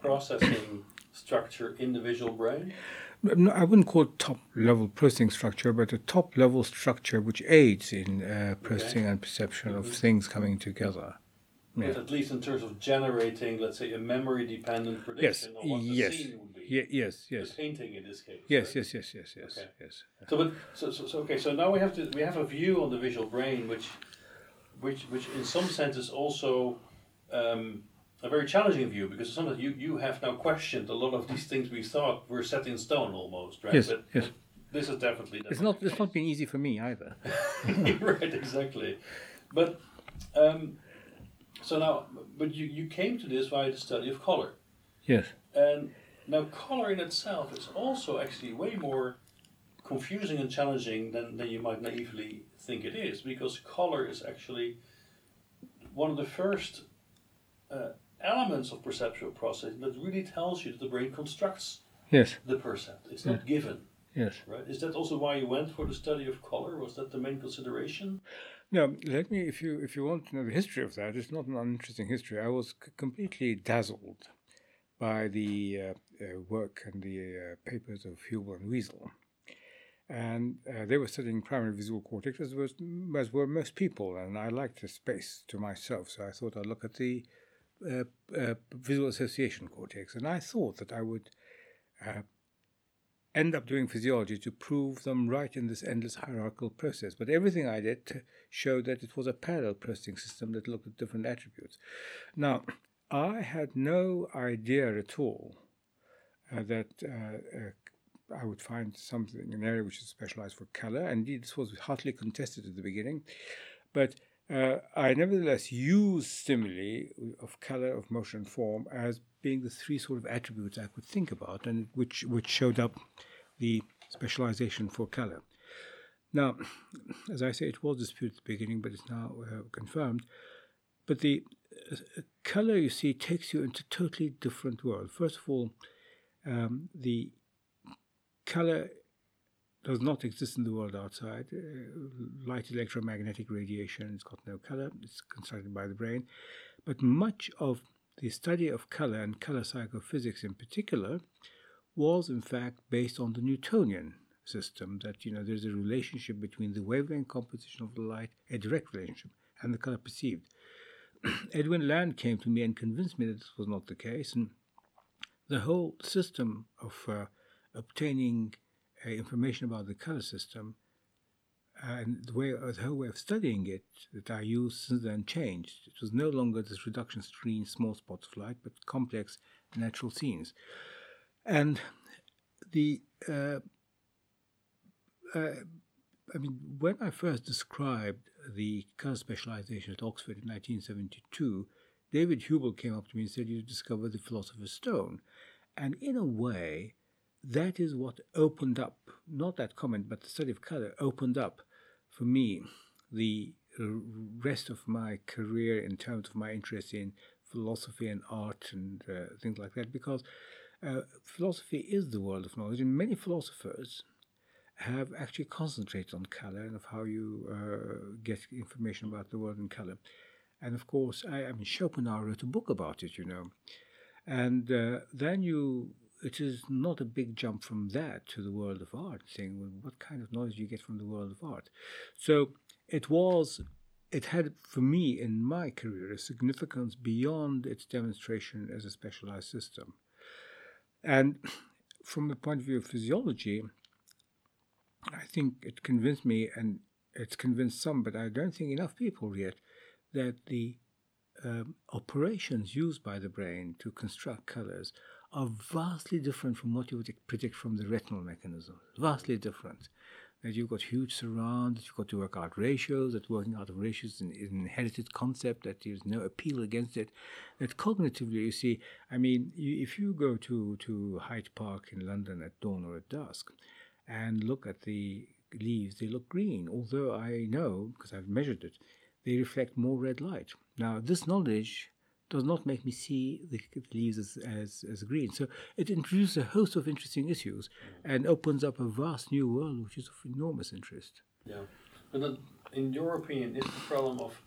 processing structure in the visual brain? No, I wouldn't call it top level processing structure, but a top level structure which aids in uh, processing and perception of things coming together. Yeah. But at least in terms of generating, let's say, a memory-dependent Yes, prediction of what yes, the scene would be. Ye- yes, The yes, painting in this case. yes, right? yes, yes, yes, yes, Okay. yes. So, but so, so, so okay. So now we have to we have a view on the visual brain, which, which, which in some sense is also um, a very challenging view because sometimes you, you have now questioned a lot of these things we thought were set in stone almost, right? Yes, but yes. This is definitely It's not. It's not been easy for me either. right, exactly. But um, so now, but you, you came to this via the study of color, Yes. and now color in itself is also actually way more confusing and challenging than, than you might naively think it is, because color is actually one of the first uh, elements of perceptual processing that really tells you that the brain constructs Yes. the percept. It's not given, Yes. right? Is that also why you went for the study of color? Was that the main consideration? Now, let me, if you if you want to know the history of that, it's not an uninteresting history. I was completely dazzled by the uh, uh, work and the uh, papers of Hubel and Wiesel, and uh, they were studying primary visual cortex, as was as were most people, and I liked the space to myself, so I thought I'd look at the uh, uh, visual association cortex, and I thought that I would uh, end up doing physiology to prove them right in this endless hierarchical process. But everything I did showed that it was a parallel processing system that looked at different attributes. Now, I had no idea at all uh, that uh, uh, I would find something, an area which is specialized for color. Indeed, this was hotly contested at the beginning. But uh, I nevertheless used stimuli of color, of motion, form as being the three sort of attributes I could think about, and which which showed up the specialization for color. Now, as I say, it was disputed at the beginning, but it's now uh, confirmed. But the uh, color you see takes you into a totally different world. First of all, um, the color does not exist in the world outside. Uh, light electromagnetic radiation, it's got no color, it's constructed by the brain. But much of the study of color and color psychophysics in particular was in fact based on the Newtonian system that you know there's a relationship between the wavelength composition of the light, a direct relationship, and the color perceived. Edwin Land came to me and convinced me that this was not the case, and the whole system of uh, obtaining uh, information about the color system and the way whole way of studying it that I used since then changed. It was no longer this reduction screen, small spots of light, but complex natural scenes. And the uh, uh, I mean, when I first described the color specialization at Oxford in 1972, David Hubel came up to me and said, You've discovered the Philosopher's Stone," and in a way, that is what opened up, not that comment, but the study of color opened up for me the rest of my career in terms of my interest in philosophy and art and uh, things like that, because uh, philosophy is the world of knowledge, and many philosophers have actually concentrated on color and of how you uh, get information about the world in color. And of course, I, I mean, Schopenhauer wrote a book about it, you know. And uh, then you it is not a big jump from that to the world of art, saying, well, what kind of noise do you get from the world of art? So it was, it had for me in my career a significance beyond its demonstration as a specialized system. And from the point of view of physiology, I think it convinced me, and it's convinced some, but I don't think enough people yet, that the um, operations used by the brain to construct colors are vastly different from what you would predict from the retinal mechanism. Vastly different. That you've got huge surrounds, you've got to work out ratios, that working out of ratios is an inherited concept, that there's no appeal against it. That cognitively, you see, I mean, you, if you go to, to Hyde Park in London at dawn or at dusk and look at the leaves, they look green, although I know, because I've measured it, they reflect more red light. Now, this knowledge does not make me see the leaves as, as, as green. So it introduces a host of interesting issues and opens up a vast new world, which is of enormous interest. Yeah. But then, in your opinion, is the problem of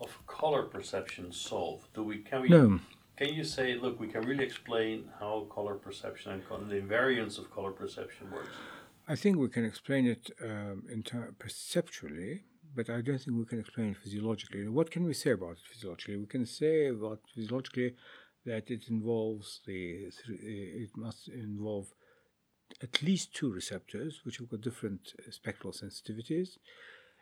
of color perception solved? Do we can we No. can you say, look, we can really explain how color perception and the invariance of color perception works? I think we can explain it um, perceptually, but I don't think we can explain it physiologically. What can we say about it physiologically? We can say about physiologically that it involves the it must involve at least two receptors, which have got different uh, spectral sensitivities.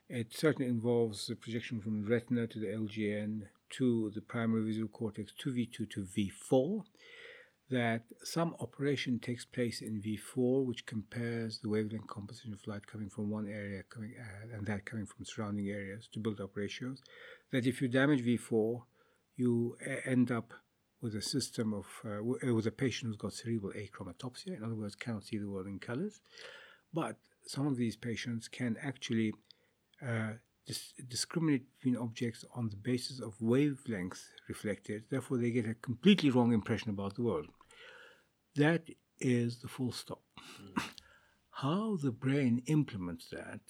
It certainly involves the projection from the retina to the LGN to the primary visual cortex to V2 to v4 that some operation takes place in V4, which compares the wavelength composition of light coming from one area coming, uh, and that coming from surrounding areas to build up ratios. That if you damage V4, you end up with a system of, uh, uh, with a patient who's got cerebral achromatopsia, in other words, cannot see the world in colors. But some of these patients can actually uh, dis- discriminate between objects on the basis of wavelength reflected. Therefore, they get a completely wrong impression about the world. That is the full stop. Hmm. how the brain implements that,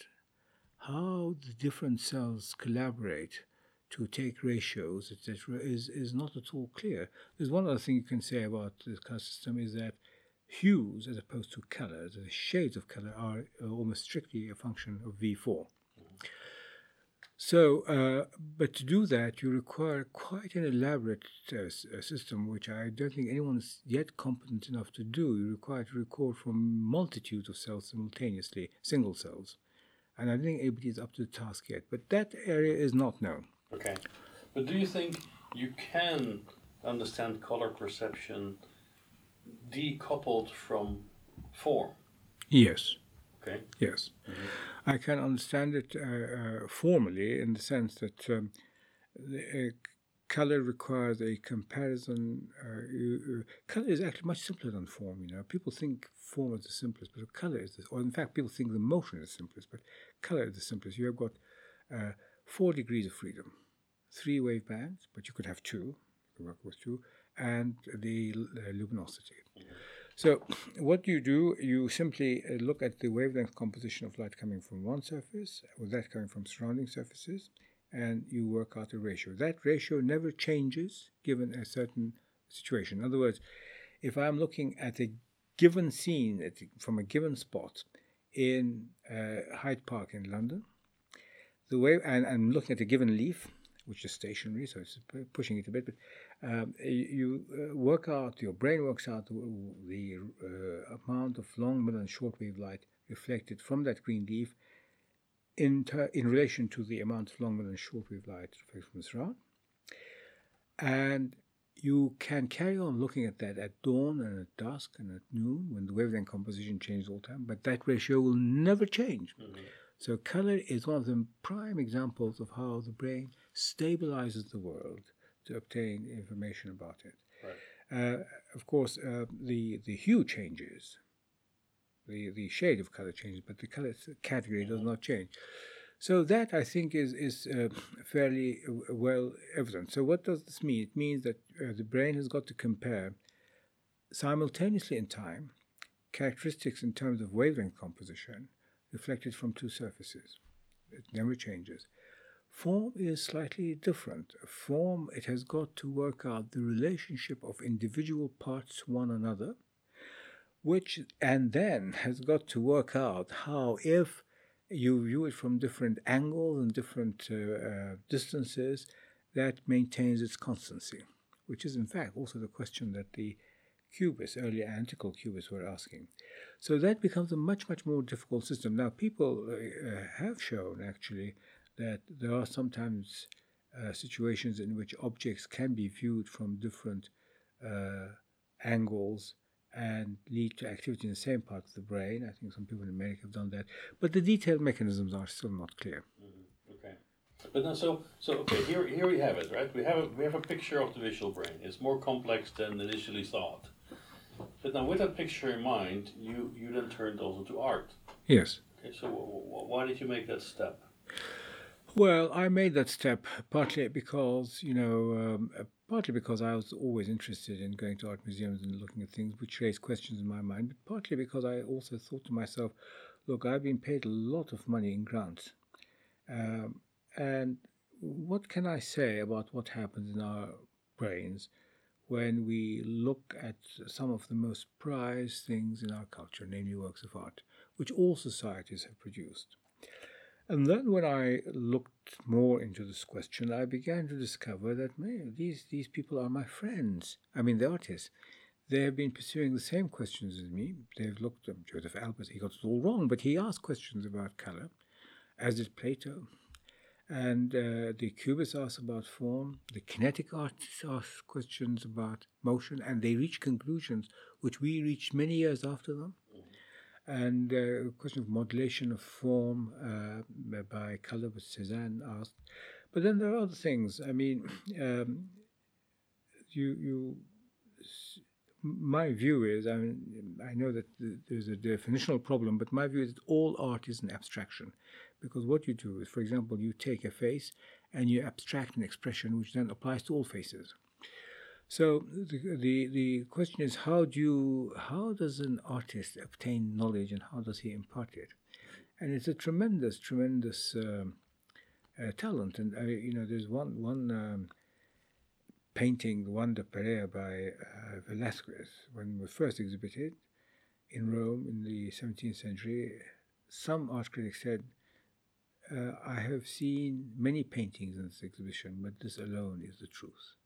how the different cells collaborate to take ratios, etc., is, is not at all clear. There's one other thing you can say about this color system is that hues, as opposed to colors, the shades of color are almost strictly a function of V4. So, uh, but to do that, you require quite an elaborate uh, system, which I don't think anyone is yet competent enough to do. You require to record from multitudes of cells simultaneously, single cells. And I don't think anybody is up to the task yet. But that area is not known. Okay. But do you think you can understand color perception decoupled from form? Yes. Okay. Yes. Mm-hmm. I can understand it uh, uh, formally in the sense that um, the, uh, color requires a comparison. Uh, you, uh, color is actually much simpler than form. You know, people think form is the simplest, but color is, the, or in fact, people think the motion is the simplest, but color is the simplest. You have got uh, four degrees of freedom, three wave bands, but you could have two. You can work with two, and the luminosity. Mm-hmm. So, what you do, you simply uh, look at the wavelength composition of light coming from one surface, with that coming from surrounding surfaces, and you work out a ratio. That ratio never changes given a certain situation. In other words, if I'm looking at a given scene at, from a given spot in uh, Hyde Park in London, the wave, and I'm looking at a given leaf, which is stationary, so it's pushing it a bit. But um, you uh, work out, your brain works out the, the uh, amount of long, middle, and short wave light reflected from that green leaf in, in relation to the amount of long, middle, and short wave light reflected from the surround. And you can carry on looking at that at dawn and at dusk and at noon when the wavelength composition changes all the time, but that ratio will never change. Mm-hmm. So color is one of the prime examples of how the brain stabilizes the world to obtain information about it. Right. Uh, of course, uh, the the hue changes, the the shade of color changes, but the color category does not change. So that I think is is uh, fairly well evident. So what does this mean? It means that uh, the brain has got to compare simultaneously in time characteristics in terms of wavelength composition reflected from two surfaces. It never changes. Form is slightly different. Form, it has got to work out the relationship of individual parts to one another, which, and then has got to work out how, if you view it from different angles and different uh, uh, distances, that maintains its constancy, which is in fact also the question that the cubists, early analytical cubists, were asking. So that becomes a much, much more difficult system. Now, people uh, have shown actually that there are sometimes uh, situations in which objects can be viewed from different uh, angles and lead to activity in the same part of the brain. I think some people in America have done that, but the detailed mechanisms are still not clear. Mm-hmm. Okay, but now so so okay here here we have it right. We have a, we have a picture of the visual brain. It's more complex than initially thought. But now, with that picture in mind, you, you then turned also to art. Yes. Okay, so w- w- why did you make that step? Well, I made that step partly because, you know, um, uh, partly because I was always interested in going to art museums and looking at things which raised questions in my mind, but partly because I also thought to myself, look, I've been paid a lot of money in grants. Um, and what can I say about what happens in our brains when we look at some of the most prized things in our culture, namely works of art, which all societies have produced. And then when I looked more into this question, I began to discover that man, these, these people are my friends. I mean, the artists. They have been pursuing the same questions as me. They've looked at Josef Albers, he got it all wrong, but he asked questions about color, as did Plato, And uh, the cubists ask about form, the kinetic artists ask questions about motion, and they reach conclusions which we reached many years after them. And uh, question of modulation of form uh, by color, which Cezanne asked. But then there are other things. I mean, um, you you my view is, I mean, I know that there's a definitional problem, but my view is that all art is an abstraction. Because what you do is, for example, you take a face and you abstract an expression which then applies to all faces. So the, the, the question is, how do you, how does an artist obtain knowledge and how does he impart it? And it's a tremendous, tremendous um, uh, talent. And, uh, you know, there's one, one um, painting the de Pareja by uh, Velázquez, when it was first exhibited in Rome in the 17th century, some art critics said, uh, I have seen many paintings in this exhibition, but this alone is the truth.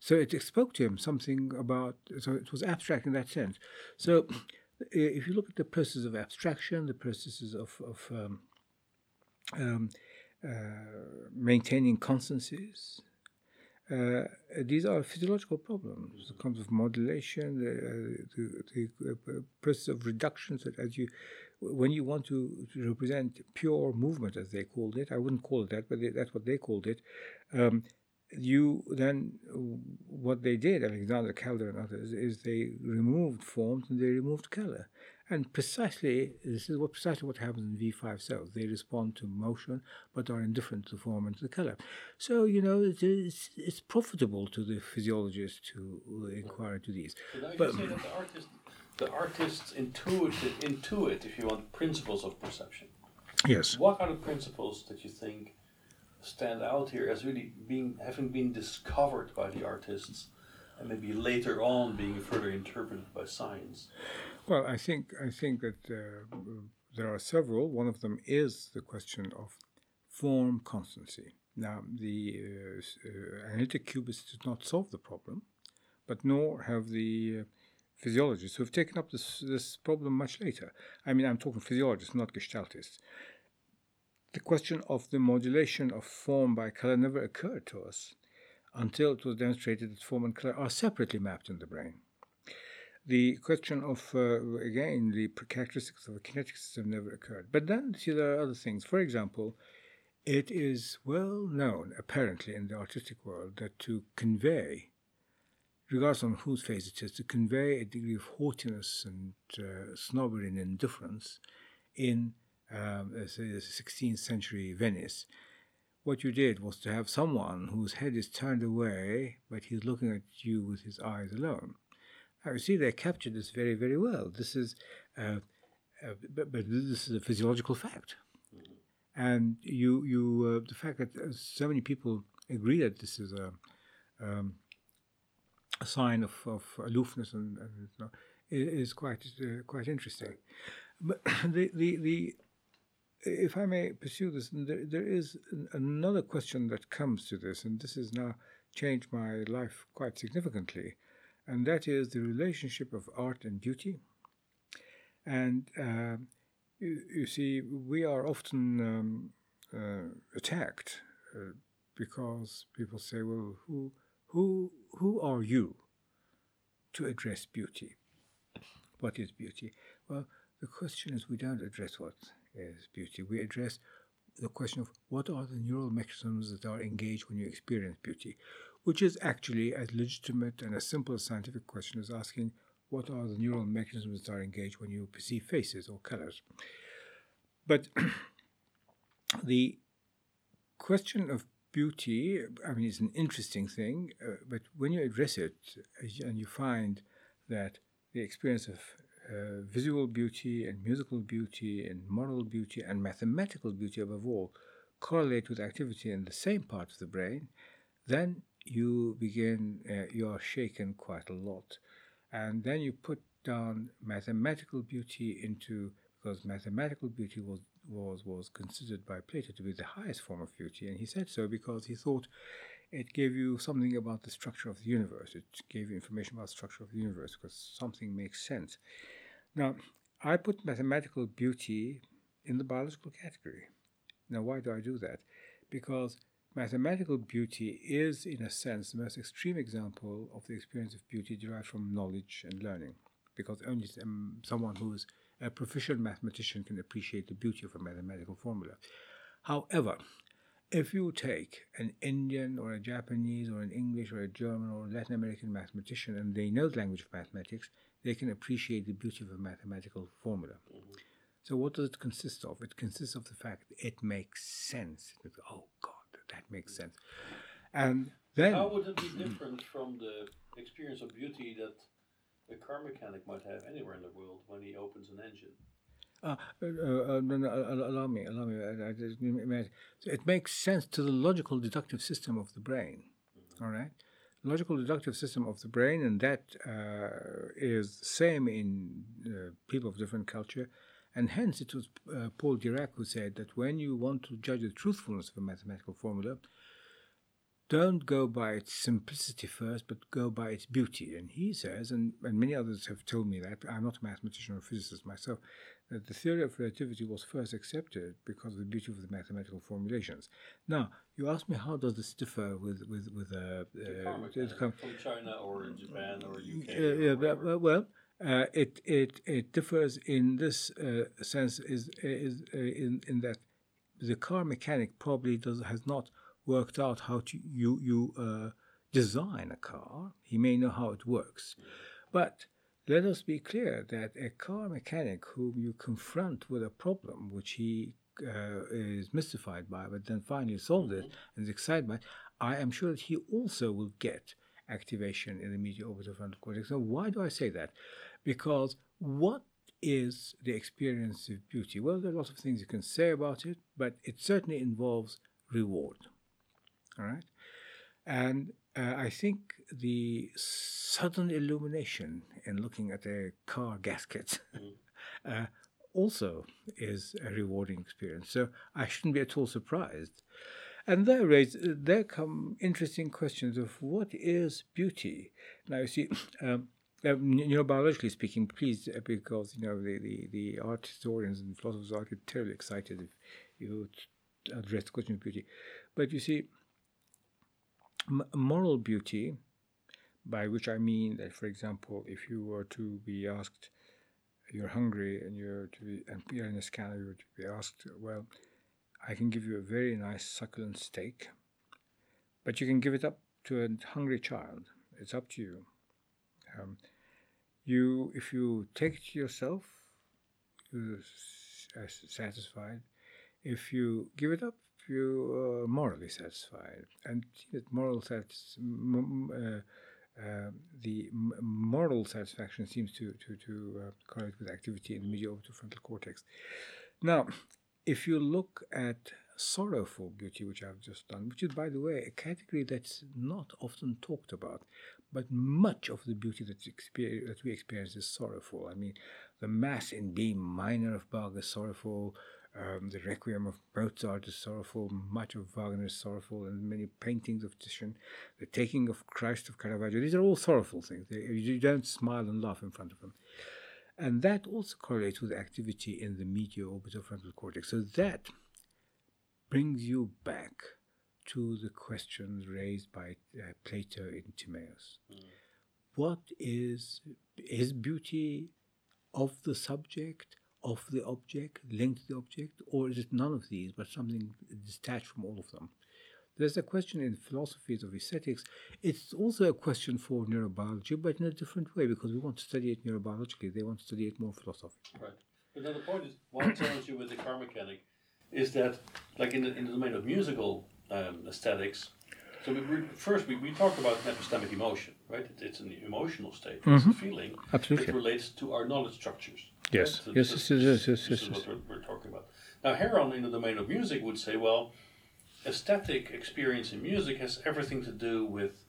So it spoke to him something about, so it was abstract in that sense. So if you look at the process of abstraction, the processes of, of um, um, uh, maintaining constancies, uh, these are physiological problems. The comes of modulation, the, uh, the, the process of reduction. So as you, when you want to, to, represent pure movement, as they called it, I wouldn't call it that, but they, that's what they called it. Um, you then what they did, Alexander Calder and others, is they removed forms and they removed color. And precisely, this is what precisely what happens in V5 cells. They respond to motion, but are indifferent to form and to color. So, you know, it's, it's profitable to the physiologist to inquire into these. So but, the artist, the artists intuit, intuit, if you want, principles of perception. Yes. What are the principles that you think stand out here as really being having been discovered by the artists? and maybe later on being further interpreted by science? Well, I think I think that uh, there are several. One of them is the question of form constancy. Now, the uh, uh, analytic cubists did not solve the problem, but nor have the uh, physiologists who have taken up this this problem much later. I mean, I'm talking physiologists, not gestaltists. The question of the modulation of form by color never occurred to us until it was demonstrated that form and color are separately mapped in the brain. The question of, uh, again, the characteristics of a kinetic system never occurred. But then, see, there are other things. For example, it is well known, apparently, in the artistic world that to convey, regardless on whose face it is, to convey a degree of haughtiness and uh, snobbery and indifference in, um, say, the 16th century Venice what you did was to have someone whose head is turned away, but he's looking at you with his eyes alone. Now, you see, they captured this very, very well. This is, uh, uh, but, but, this is a physiological fact. And you, you, uh, the fact that uh, so many people agree that this is a, um, a sign of, of aloofness and, and you know, is quite, uh, quite interesting. But the, the, the if I may pursue this, there, there is another question that comes to this, and this has now changed my life quite significantly, and that is the relationship of art and beauty. And uh, you, you, see, we are often um, uh, attacked uh, because people say, "Well, who, who, who are you to address beauty? What is beauty?" Well, the question is, we don't address what is beauty. We address the question of what are the neural mechanisms that are engaged when you experience beauty, which is actually as legitimate and as simple a scientific question as asking what are the neural mechanisms that are engaged when you perceive faces or colors. But the question of beauty, I mean, it's an interesting thing, uh, but when you address it and you find that the experience of uh, visual beauty and musical beauty and moral beauty and mathematical beauty above all correlate with activity in the same part of the brain, then you begin, uh, you are shaken quite a lot. And then you put down mathematical beauty into, because mathematical beauty was, was, was considered by Plato to be the highest form of beauty. And he said so because he thought it gave you something about the structure of the universe. It gave you information about the structure of the universe because something makes sense. Now, I put mathematical beauty in the biological category. Now, why do I do that? Because mathematical beauty is, in a sense, the most extreme example of the experience of beauty derived from knowledge and learning. Because only um, someone who is a proficient mathematician can appreciate the beauty of a mathematical formula. However, if you take an Indian or a Japanese or an English or a German or a Latin American mathematician and they know the language of mathematics, they can appreciate the beauty of a mathematical formula. Mm-hmm. So, what does it consist of? It consists of the fact that it makes sense. oh, God, that makes sense. And then. How would it be different from the experience of beauty that a car mechanic might have anywhere in the world when he opens an engine? Uh, uh, uh, no, no, allow me, allow me. I, I, so it makes sense to the logical deductive system of the brain. Mm-hmm. All right, logical deductive system of the brain, and that uh, is the same in uh, people of different culture. And hence, it was uh, Paul Dirac who said that when you want to judge the truthfulness of a mathematical formula, don't go by its simplicity first, but go by its beauty. And he says, and, and many others have told me that, I'm not a mathematician or physicist myself, that the theory of relativity was first accepted because of the beauty of the mathematical formulations. Now, you ask me how does this differ with with with uh, uh, from China or Japan or UK? Uh, yeah, well, well uh, it it it differs in this uh, sense is is uh, in in that the car mechanic probably does has not worked out how to you you uh, design a car. He may know how it works, but let us be clear that a car mechanic whom you confront with a problem which he uh, is mystified by, but then finally solves it and is excited by I am sure that he also will get activation in the medial orbitofrontal cortex. Now, why do I say that? Because what is the experience of beauty? Well, there are lots of things you can say about it, but it certainly involves reward. All right? And uh, I think the sudden illumination in looking at a car gasket mm. uh, also is a rewarding experience. So I shouldn't be at all surprised. And there, raise, there come interesting questions of what is beauty. Now, you see, um, um, you know, biologically speaking, please, uh, because you know the, the, the art historians and philosophers are terribly excited if you address the question of beauty. But you see, moral beauty, by which I mean that, for example, if you were to be asked, you're hungry and you're to be, and you're in a scanner, you're to be asked, well, I can give you a very nice succulent steak, but you can give it up to a hungry child. It's up to you. Um, you, if you take it to yourself, you're satisfied. If you give it up, you are morally satisfied. And moral satis- uh, uh, the moral satisfaction seems to to, to uh, correlate with activity in the medial orbitofrontal cortex. Now, if you look at sorrowful beauty, which I've just done, which is, by the way, a category that's not often talked about, but much of the beauty that we experience is sorrowful. I mean, the Mass in B minor of Bach is sorrowful. Um, the Requiem of Mozart is sorrowful, much of Wagner is sorrowful, and many paintings of Titian, the taking of Christ of Caravaggio, these are all sorrowful things. They, you don't smile and laugh in front of them. And that also correlates with activity in the medial orbitofrontal cortex. So that brings you back to the questions raised by uh, Plato in Timaeus. Mm. What is is beauty of the subject? Of the object, linked to the object, or is it none of these, but something detached from all of them? There's a question in philosophies of aesthetics. It's also a question for neurobiology, but in a different way, because we want to study it neurobiologically. They want to study it more philosophically. Right. But then the point is, what tells you with the car mechanic is that, like in the, in the domain of musical um, aesthetics, so we, we, first we, we talked about epistemic emotion, right? It, it's an emotional state, it's mm-hmm. a feeling Absolutely. that relates to our knowledge structures. Yes, right? so yes, yes, yes, yes, yes, This is what we're, we're, talking about. Now, Huron, in the domain of music, would say, well, aesthetic experience in music has everything to do with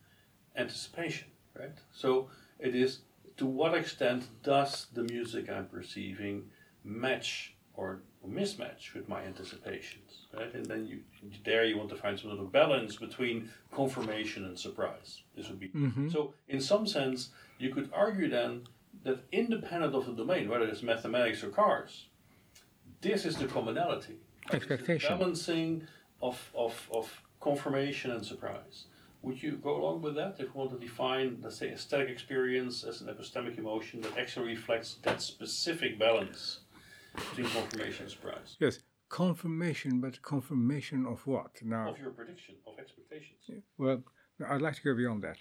anticipation, right? So it is to what extent does the music I'm perceiving match or mismatch with my anticipations, right? And then you there you want to find some sort of balance between confirmation and surprise. This would be mm-hmm. so. In some sense, you could argue then that independent of the domain, whether it's mathematics or cars, this is the commonality. Expectation. Balancing of, of, of confirmation and surprise. Would you go along with that if we want to define, let's say, aesthetic experience as an epistemic emotion that actually reflects that specific balance between confirmation and surprise? Yes, confirmation, but confirmation of what? Now, Of your prediction, of expectations. well, I'd like to go beyond that.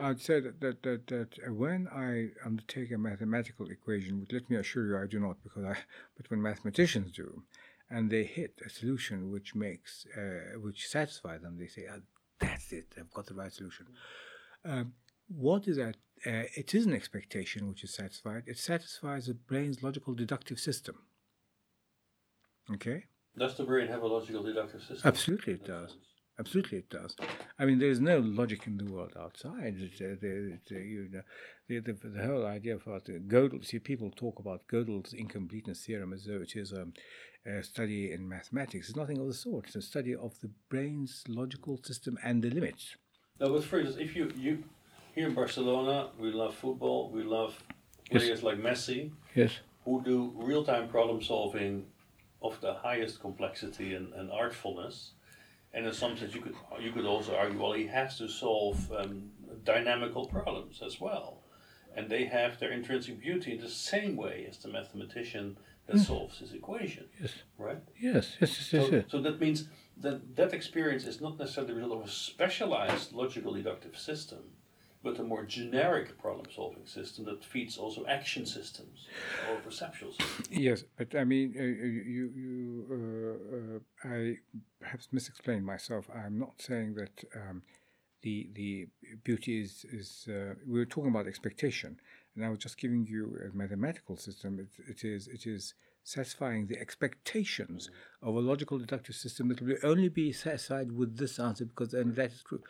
I'd say that, that, that, that uh, when I undertake a mathematical equation, which let me assure you I do not, because I, but when mathematicians do, and they hit a solution which makes, uh, which satisfies them, they say, ah, that's it, I've got the right solution. Um, what is that? Uh, it is an expectation which is satisfied. It satisfies the brain's logical deductive system. Okay? Does the brain have a logical deductive system? Absolutely, it does. Absolutely, it does. I mean, there is no logic in the world outside. It's, uh, the, the, you know, the, the, the whole idea about the Gödel. See, people talk about Gödel's incompleteness theorem as though it is um, a study in mathematics. It's nothing of the sort. It's a study of the brain's logical system and the limits. No, but for instance, if you, you here in Barcelona, we love football, we love Yes. players like Messi Yes. who do real time problem solving of the highest complexity and, and artfulness. And in some sense, you could you could also argue, well, he has to solve um, dynamical problems as well, and they have their intrinsic beauty in the same way as the mathematician that solves his equation, Yes. right? Yes. Yes. Yes. Yes. So, yes. so that means that that experience is not necessarily the result of a specialized logical deductive system, but a more generic problem solving system that feeds also action systems or perceptual systems. Yes, but I mean, uh, you, you, uh, uh, I perhaps misexplained myself. I'm not saying that um, the the beauty is is. Uh, we were talking about expectation, and I was just giving you a mathematical system. It, it is it is satisfying the expectations of a logical deductive system that will only be satisfied with this answer because then that is true.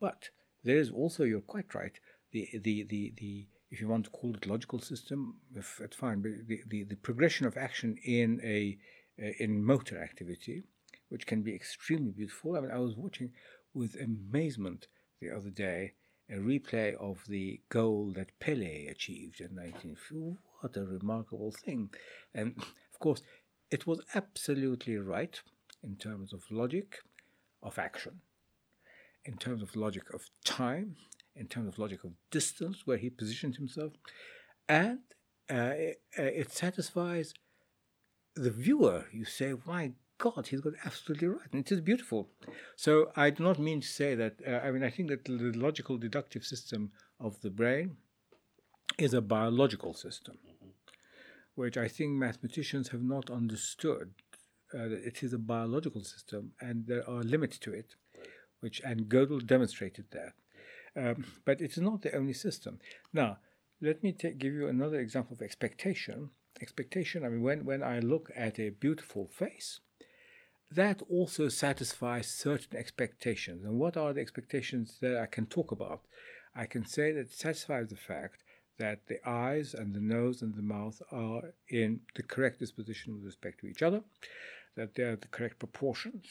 But there is also, you're quite right, the, the, the, the if you want to call it logical system, if, it's fine, but the, the, the progression of action in a in motor activity, which can be extremely beautiful. I mean, I was watching with amazement the other day a replay of the goal that Pele achieved in 1950. What a remarkable thing. And of course, it was absolutely right in terms of logic of action, in terms of logic of time, in terms of logic of distance, where he positioned himself, and uh, it, it satisfies the viewer. You say, my God, he's got absolutely right. And it is beautiful. So I do not mean to say that, uh, I mean, I think that the logical deductive system of the brain is a biological system, which I think mathematicians have not understood. Uh, it is a biological system and there are limits to it, which, and Gödel demonstrated that. Um, but it's not the only system. Now, let me take, give you another example of expectation. Expectation, I mean, when, when I look at a beautiful face, that also satisfies certain expectations. And what are the expectations that I can talk about? I can say that it satisfies the fact that the eyes and the nose and the mouth are in the correct disposition with respect to each other, that they are the correct proportions,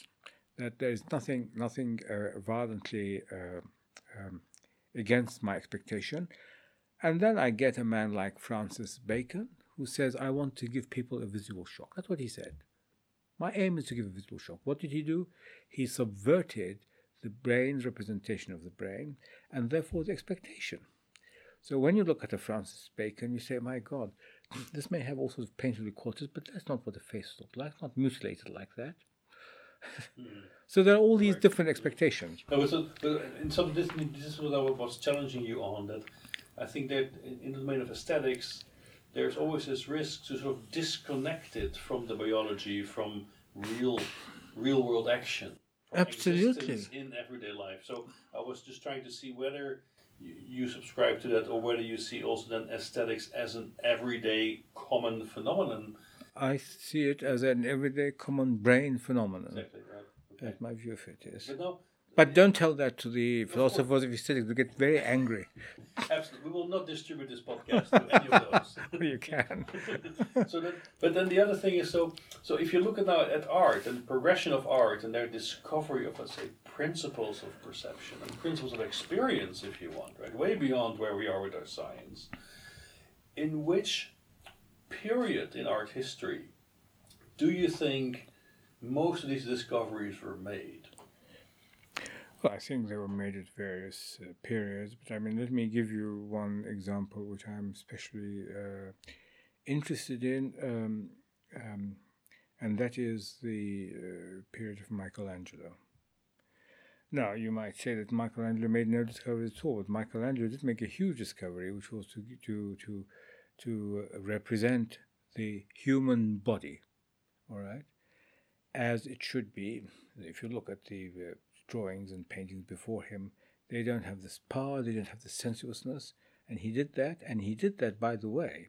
that there is nothing, nothing uh, violently uh, um, against my expectation. And then I get a man like Francis Bacon who says, I want to give people a visual shock. That's what he said. My aim is to give a visual shock. What did he do? He subverted the brain's representation of the brain and therefore the expectation. So when you look at a Francis Bacon, you say, my God, this may have all sorts of painful qualities, but that's not what the face looked like, not mutilated like that. Mm. so there are all these different expectations. No, but, so, but in some this, this is what I was challenging you on. That I think that in, in the domain of aesthetics, there's always this risk to sort of disconnect it from the biology, from real, real world action. from Absolutely. In everyday life. So I was just trying to see whether you, you subscribe to that, or whether you see also then aesthetics as an everyday common phenomenon. I see it as an everyday common brain phenomenon. Exactly right. Okay. That's my view of it, yes. But no, But don't tell that to the philosophers of aesthetics. They get very angry. absolutely, we will not distribute this podcast to any of those. you can. so then, but then the other thing is so so if you look at now at art and the progression of art and their discovery of let's say principles of perception and principles of experience, if you want, right, way beyond where we are with our science, in which period in art history do you think most of these discoveries were made? Well, I think they were made at various uh, periods, but I mean, let me give you one example which I'm especially uh, interested in, um, um, and that is the uh, period of Michelangelo. Now, you might say that Michelangelo made no discoveries at all, but Michelangelo did make a huge discovery, which was to to to to uh, represent the human body, all right, as it should be. If you look at the uh, drawings and paintings before him, they don't have this power, they don't have the sensuousness, and he did that, and he did that, by the way.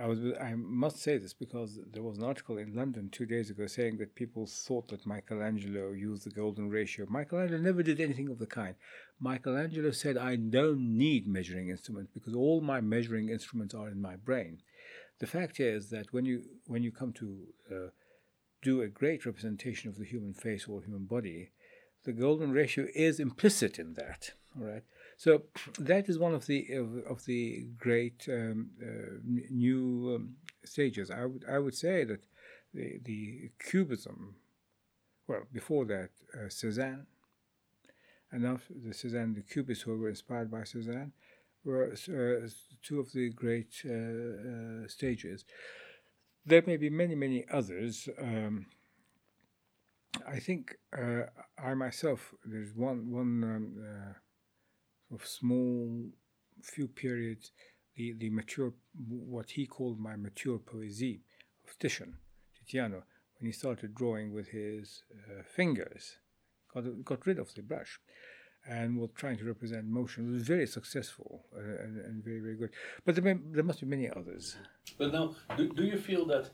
I was I must say this because there was an article in London two days ago saying that people thought that Michelangelo used the golden ratio. Michelangelo never did anything of the kind. Michelangelo said, I don't need measuring instruments because all my measuring instruments are in my brain. The fact is that when you when you come to uh, do a great representation of the human face or human body, the golden ratio is implicit in that. All right. So that is one of the of, the great um, uh, new um, stages. I would I would say that the the cubism, well before that uh, Cezanne, and after the Cezanne, the cubists who were inspired by Cezanne, were uh, two of the great uh, uh, stages. There may be many many others. Um, I think uh, I myself there's one one um, of small few periods the the mature what he called my mature poesie of Titian Tiziano when he started drawing with his uh, fingers got got rid of the brush and was trying to represent motion. It was very successful uh, and, and, very very good. But there, may, there must be many others. But now do, do you feel that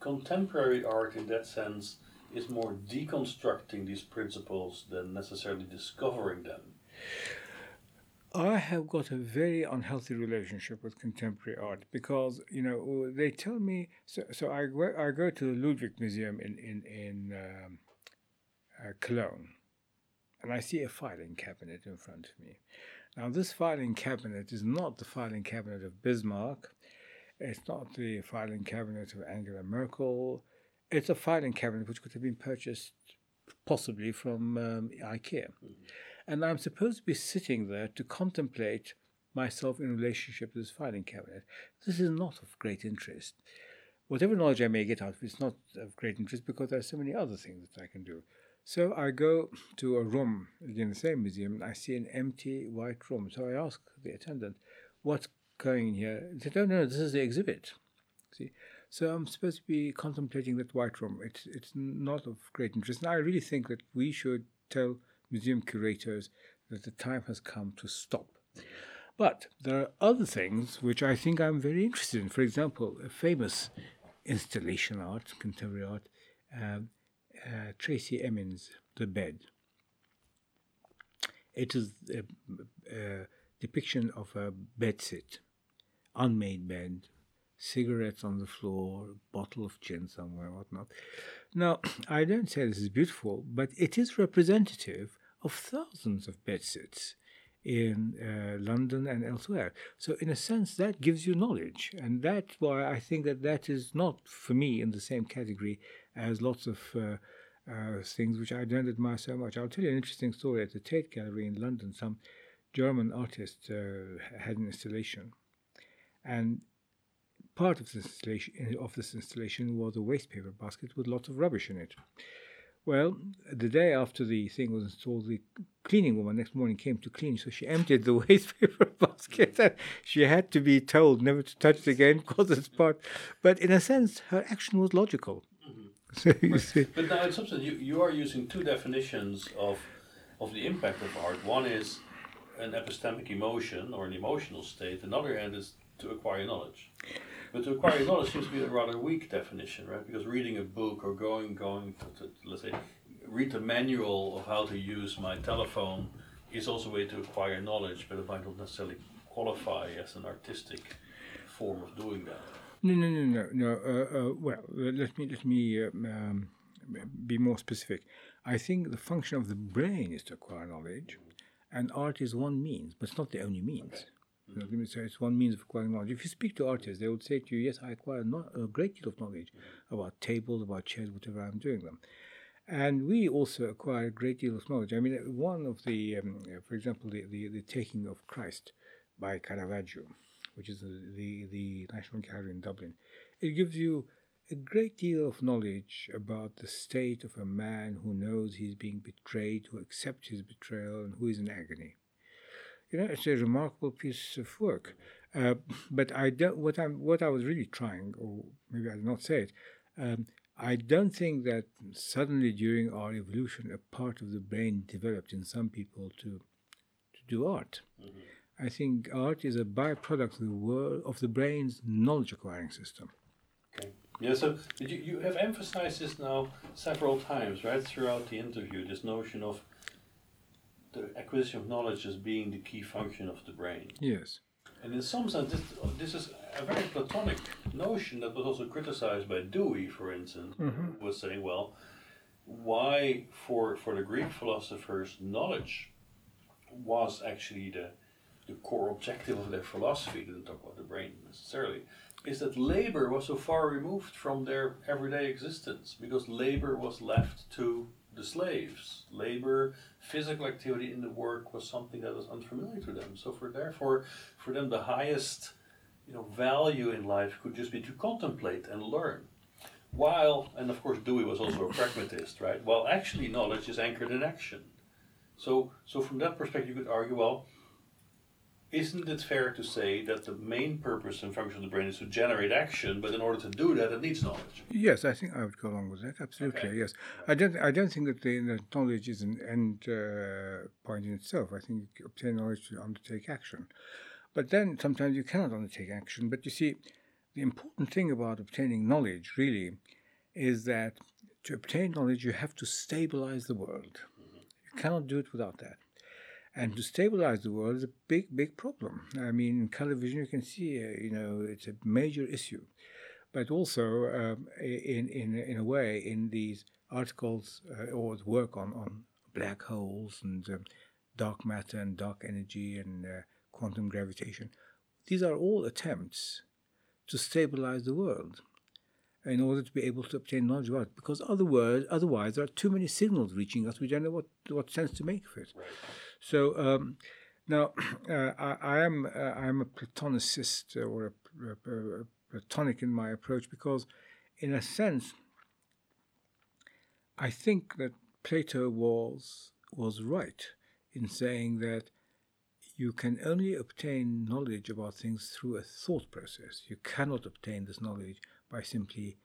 contemporary art in that sense is more deconstructing these principles than necessarily discovering them. I have got a very unhealthy relationship with contemporary art because you know they tell me. So, so I go, I go to the Ludwig Museum in in in um, uh, Cologne, and I see a filing cabinet in front of me. Now, this filing cabinet is not the filing cabinet of Bismarck. It's not the filing cabinet of Angela Merkel. It's a filing cabinet which could have been purchased possibly from um, IKEA. Mm-hmm. And I'm supposed to be sitting there to contemplate myself in relationship to this filing cabinet. This is not of great interest. Whatever knowledge I may get out of it is not of great interest because there are so many other things that I can do. So I go to a room in the same museum I see an empty white room. So I ask the attendant, what's going in here? They said, oh, no, this is the exhibit. See, so I'm supposed to be contemplating that white room. It's it's not of great interest. And I really think that we should tell museum curators that the time has come to stop. But there are other things which I think I'm very interested in. For example, a famous installation art, contemporary art, uh, uh, Tracey Emin's The Bed. It is a, a depiction of a bedsit, unmade bed, cigarettes on the floor, bottle of gin somewhere, whatnot. Now, I don't say this is beautiful, but it is representative of thousands of bedsits in uh, London and elsewhere. So, in a sense, that gives you knowledge, and that's why I think that that is not for me in the same category as lots of uh, uh, things which I don't admire so much. I'll tell you an interesting story at the Tate Gallery in London. Some German artist uh, had an installation, and part of this installation, of this installation was a waste paper basket with lots of rubbish in it. Well, the day after the thing was installed, the cleaning woman next morning came to clean, so she emptied the waste paper basket. And she had to be told never to touch it again because it's part. But in a sense, her action was logical. Mm-hmm. so but now, in substance, you, you are using two definitions of of the impact of art. One is an epistemic emotion or an emotional state. Another end is to acquire knowledge. But to acquire knowledge seems to be a rather weak definition, right? Because reading a book or going going to, to let's say read the manual of how to use my telephone is also a way to acquire knowledge, but it might not necessarily qualify as an artistic form of doing that. No, no, no, no, no. Uh, uh, well, let me let me um, um, be more specific. I think the function of the brain is to acquire knowledge, and art is one means, but it's not the only means. Uh, say it's one means of acquiring knowledge. If you speak to artists, they would say to you, "Yes, I acquire a great deal of knowledge about tables, about chairs, whatever I'm doing them." And we also acquire a great deal of knowledge. I mean, uh, one of the, um, uh, for example, the, the, the taking of Christ by Caravaggio, which is the, the National Gallery in Dublin, it gives you a great deal of knowledge about the state of a man who knows he's being betrayed, who accepts his betrayal, and who is in agony. You know, it's a remarkable piece of work. Uh, but I don't. What I'm, what I was really trying, or maybe I did not say it. Um, I don't think that suddenly during our evolution, a part of the brain developed in some people to to do art. Mm-hmm. I think art is a byproduct of the world of the brain's knowledge acquiring system. Okay. Yeah, so you, you have emphasized this now several times, right, throughout the interview, this notion of the acquisition of knowledge as being the key function of the brain. Yes. And in some sense, this, this is a very Platonic notion that was also criticized by Dewey, for instance, mm-hmm. was saying, well, why for, for the Greek philosophers, knowledge was actually the, the core objective of their philosophy, didn't talk about the brain necessarily, is that labor was so far removed from their everyday existence because labor was left to the slaves. Labor, physical activity in the work was something that was unfamiliar to them. So for therefore, for them, the highest you know value in life could just be to contemplate and learn. While, and of course, Dewey was also a pragmatist, right? While actually knowledge is anchored in action. So, so from that perspective, you could argue, well, isn't it fair to say that the main purpose and function of the brain is to generate action, but in order to do that, it needs knowledge? Yes, I think I would go along with that. Absolutely, okay. yes. I don't. I don't think that the, the knowledge is an end uh, point in itself. I think you obtain knowledge to undertake action, but then sometimes you cannot undertake action. But you see, the important thing about obtaining knowledge really is that to obtain knowledge, you have to stabilize the world. Mm-hmm. You cannot do it without that. And to stabilize the world is a big, big problem. I mean, in color vision, you can see, uh, you know, it's a major issue. But also, um, in, in, in a way, in these articles uh, or work on, on black holes and um, dark matter and dark energy and uh, quantum gravitation, these are all attempts to stabilize the world in order to be able to obtain knowledge about it. Because otherwise, otherwise there are too many signals reaching us. We don't know what, what sense to make of it. Right. So um, now uh, I, I, am uh, I am a Platonicist or a, a, a, Platonic in my approach because, in a sense, I think that Plato was was right in saying that you can only obtain knowledge about things through a thought process. You cannot obtain this knowledge by simply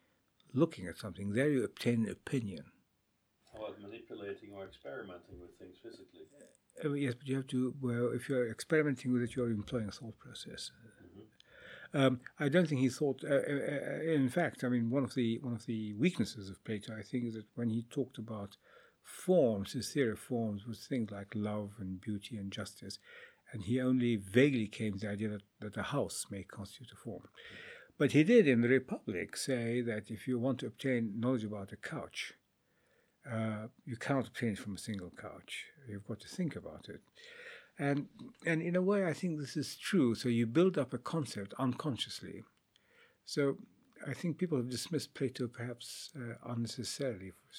looking at something. There you obtain an opinion. About manipulating or experimenting with things physically? Uh, yes, but you have to. Well, if you're experimenting with it, you're employing a thought process. Mm-hmm. Um, I don't think he thought. Uh, uh, uh, in fact, I mean, one of the one of the weaknesses of Plato, I think, is that when he talked about forms, his theory of forms was things like love and beauty and justice, and he only vaguely came to the idea that, that a house may constitute a form. But he did in the Republic say that if you want to obtain knowledge about a couch, uh, you cannot obtain it from a single couch. You've got to think about it. And, and in a way, I think this is true. So you build up a concept unconsciously. So I think people have dismissed Plato perhaps uh, unnecessarily for,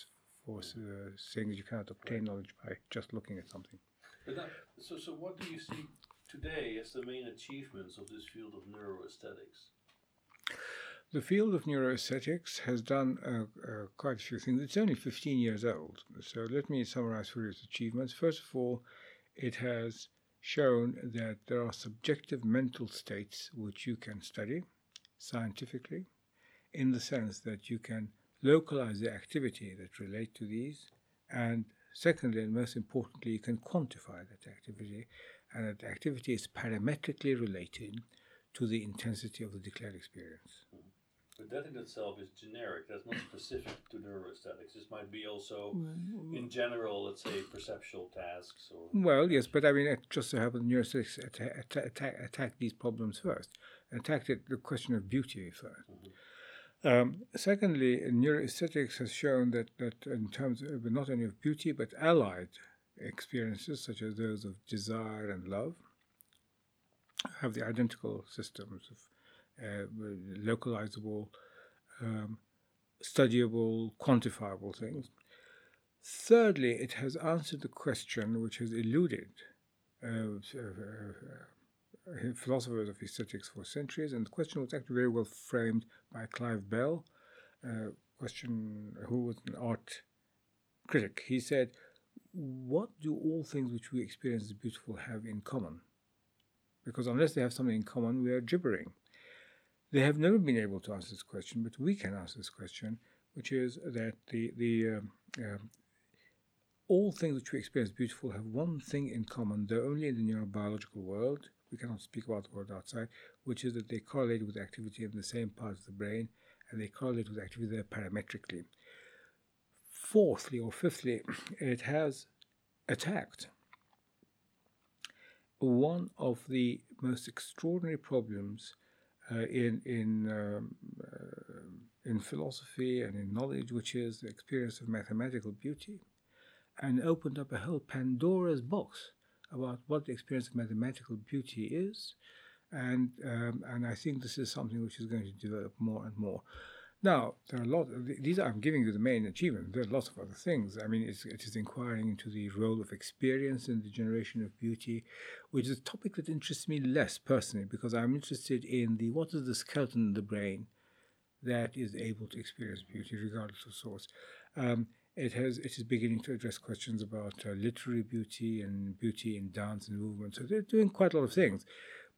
for uh, saying that you cannot obtain knowledge by just looking at something. But so, so what do you see today as the main achievements of this field of neuroaesthetics? The field of neuroaesthetics has done uh, uh, quite a few things. It's only 15 years old, so let me summarize for you its achievements. First of all, it has shown that there are subjective mental states which you can study scientifically, in the sense that you can localize the activity that relate to these, and secondly, and most importantly, you can quantify that activity, and that activity is parametrically related to the intensity of the declared experience. But that in itself is generic. That's not specific to neuroaesthetics. This might be also, in general, let's say, perceptual tasks. Or well, yes, but I mean, it just so happens neuroaesthetics attack, attack, attack, these problems first. Attacked the question of beauty 1st mm-hmm. um, secondly, neuroaesthetics has shown that, that in terms of not only of beauty but allied experiences such as those of desire and love, have the identical systems of localizable, um, studyable, quantifiable things. Thirdly, it has answered the question which has eluded uh, uh, philosophers of aesthetics for centuries, and the question was actually very well framed by Clive Bell, uh, question who was an art critic. He said, "What do all things which we experience as beautiful have in common?" Because unless they have something in common, we are gibbering. They have never been able to answer this question, but we can answer this question, which is that the the um, um, all things which we experience beautiful have one thing in common, though only in the neurobiological world. We cannot speak about the world outside, which is that they correlate with activity in the same parts of the brain and they correlate with activity there parametrically. Fourthly or fifthly, it has attacked one of the most extraordinary problems in in um, uh, in philosophy and in knowledge, which is the experience of mathematical beauty and opened up a whole Pandora's box about what the experience of mathematical beauty is. And, um, and I think this is something which is going to develop more and more. Now, there are a lot. These are, I'm giving you the main achievement. There are lots of other things. I mean, it's, it is inquiring into the role of experience in the generation of beauty, which is a topic that interests me less personally because I'm interested in the what is the skeleton in the brain that is able to experience beauty regardless of source. Um, it has it is beginning to address questions about uh, literary beauty and beauty in dance and movement. So they're doing quite a lot of things,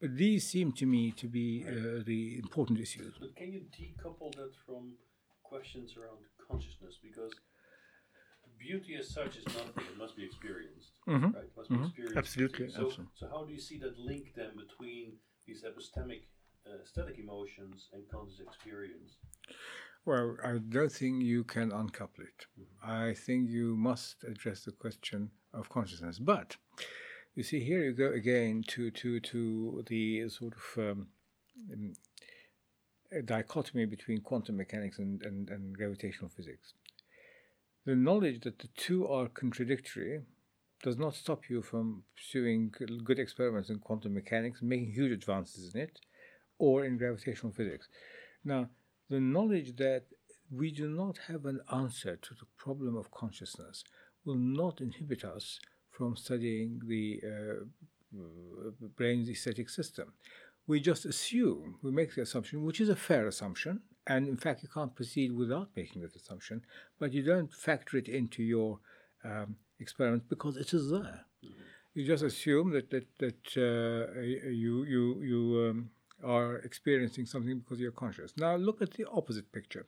but these seem to me to be uh, the important issues. But can you decouple that from questions around consciousness? Because beauty as such is nothing; it must be experienced, mm-hmm. right? It must mm-hmm. be experienced. Absolutely. So, absolutely. so how do you see that link then between these epistemic, uh, aesthetic emotions and conscious experience? Well, I don't think you can uncouple it. I think you must address the question of consciousness. But you see, here you go again to to to the sort of um, um, dichotomy between quantum mechanics and, and, and gravitational physics. The knowledge that the two are contradictory does not stop you from pursuing good experiments in quantum mechanics, making huge advances in it, or in gravitational physics. Now, the knowledge that we do not have an answer to the problem of consciousness will not inhibit us from studying the uh, brain's aesthetic system. We just assume, we make the assumption, which is a fair assumption, and in fact, you can't proceed without making that assumption, but you don't factor it into your um, experiment because it is there. Mm-hmm. You just assume that that that uh, you you you um, are experiencing something because you're conscious. Now look at the opposite picture.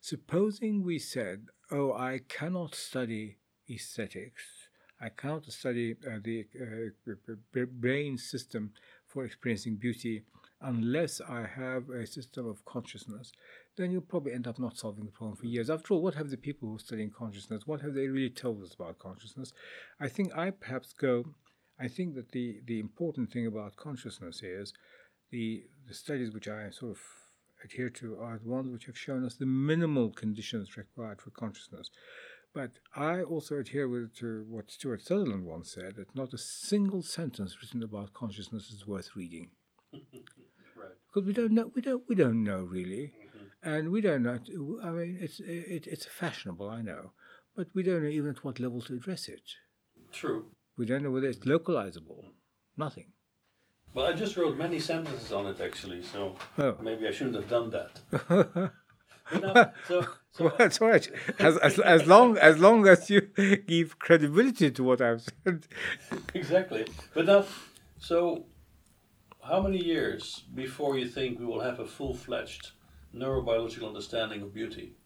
Supposing we said, "Oh, I cannot study aesthetics. I cannot study uh, the uh, brain system for experiencing beauty unless I have a system of consciousness." Then you'll probably end up not solving the problem for years. After all, what have the people who are studying consciousness? What have they really told us about consciousness? I think I perhaps go. I think that the the important thing about consciousness is the, the studies which I sort of adhere to are the ones which have shown us the minimal conditions required for consciousness. But I also adhere with, to what Stuart Sutherland once said that not a single sentence written about consciousness is worth reading. right. Because we don't know, we don't, we don't know really, mm-hmm. and we don't know. I mean, it's it, it's fashionable, I know, but we don't know even at what level to address it. True. We don't know whether it's localizable. Nothing. Well, I just wrote many sentences on it actually, so Oh. maybe I shouldn't have done that. So, so Well, that's all right. As, as, as long as long as you give credibility to what I've said. exactly. But now, so how many years before you think we will have a full-fledged neurobiological understanding of beauty?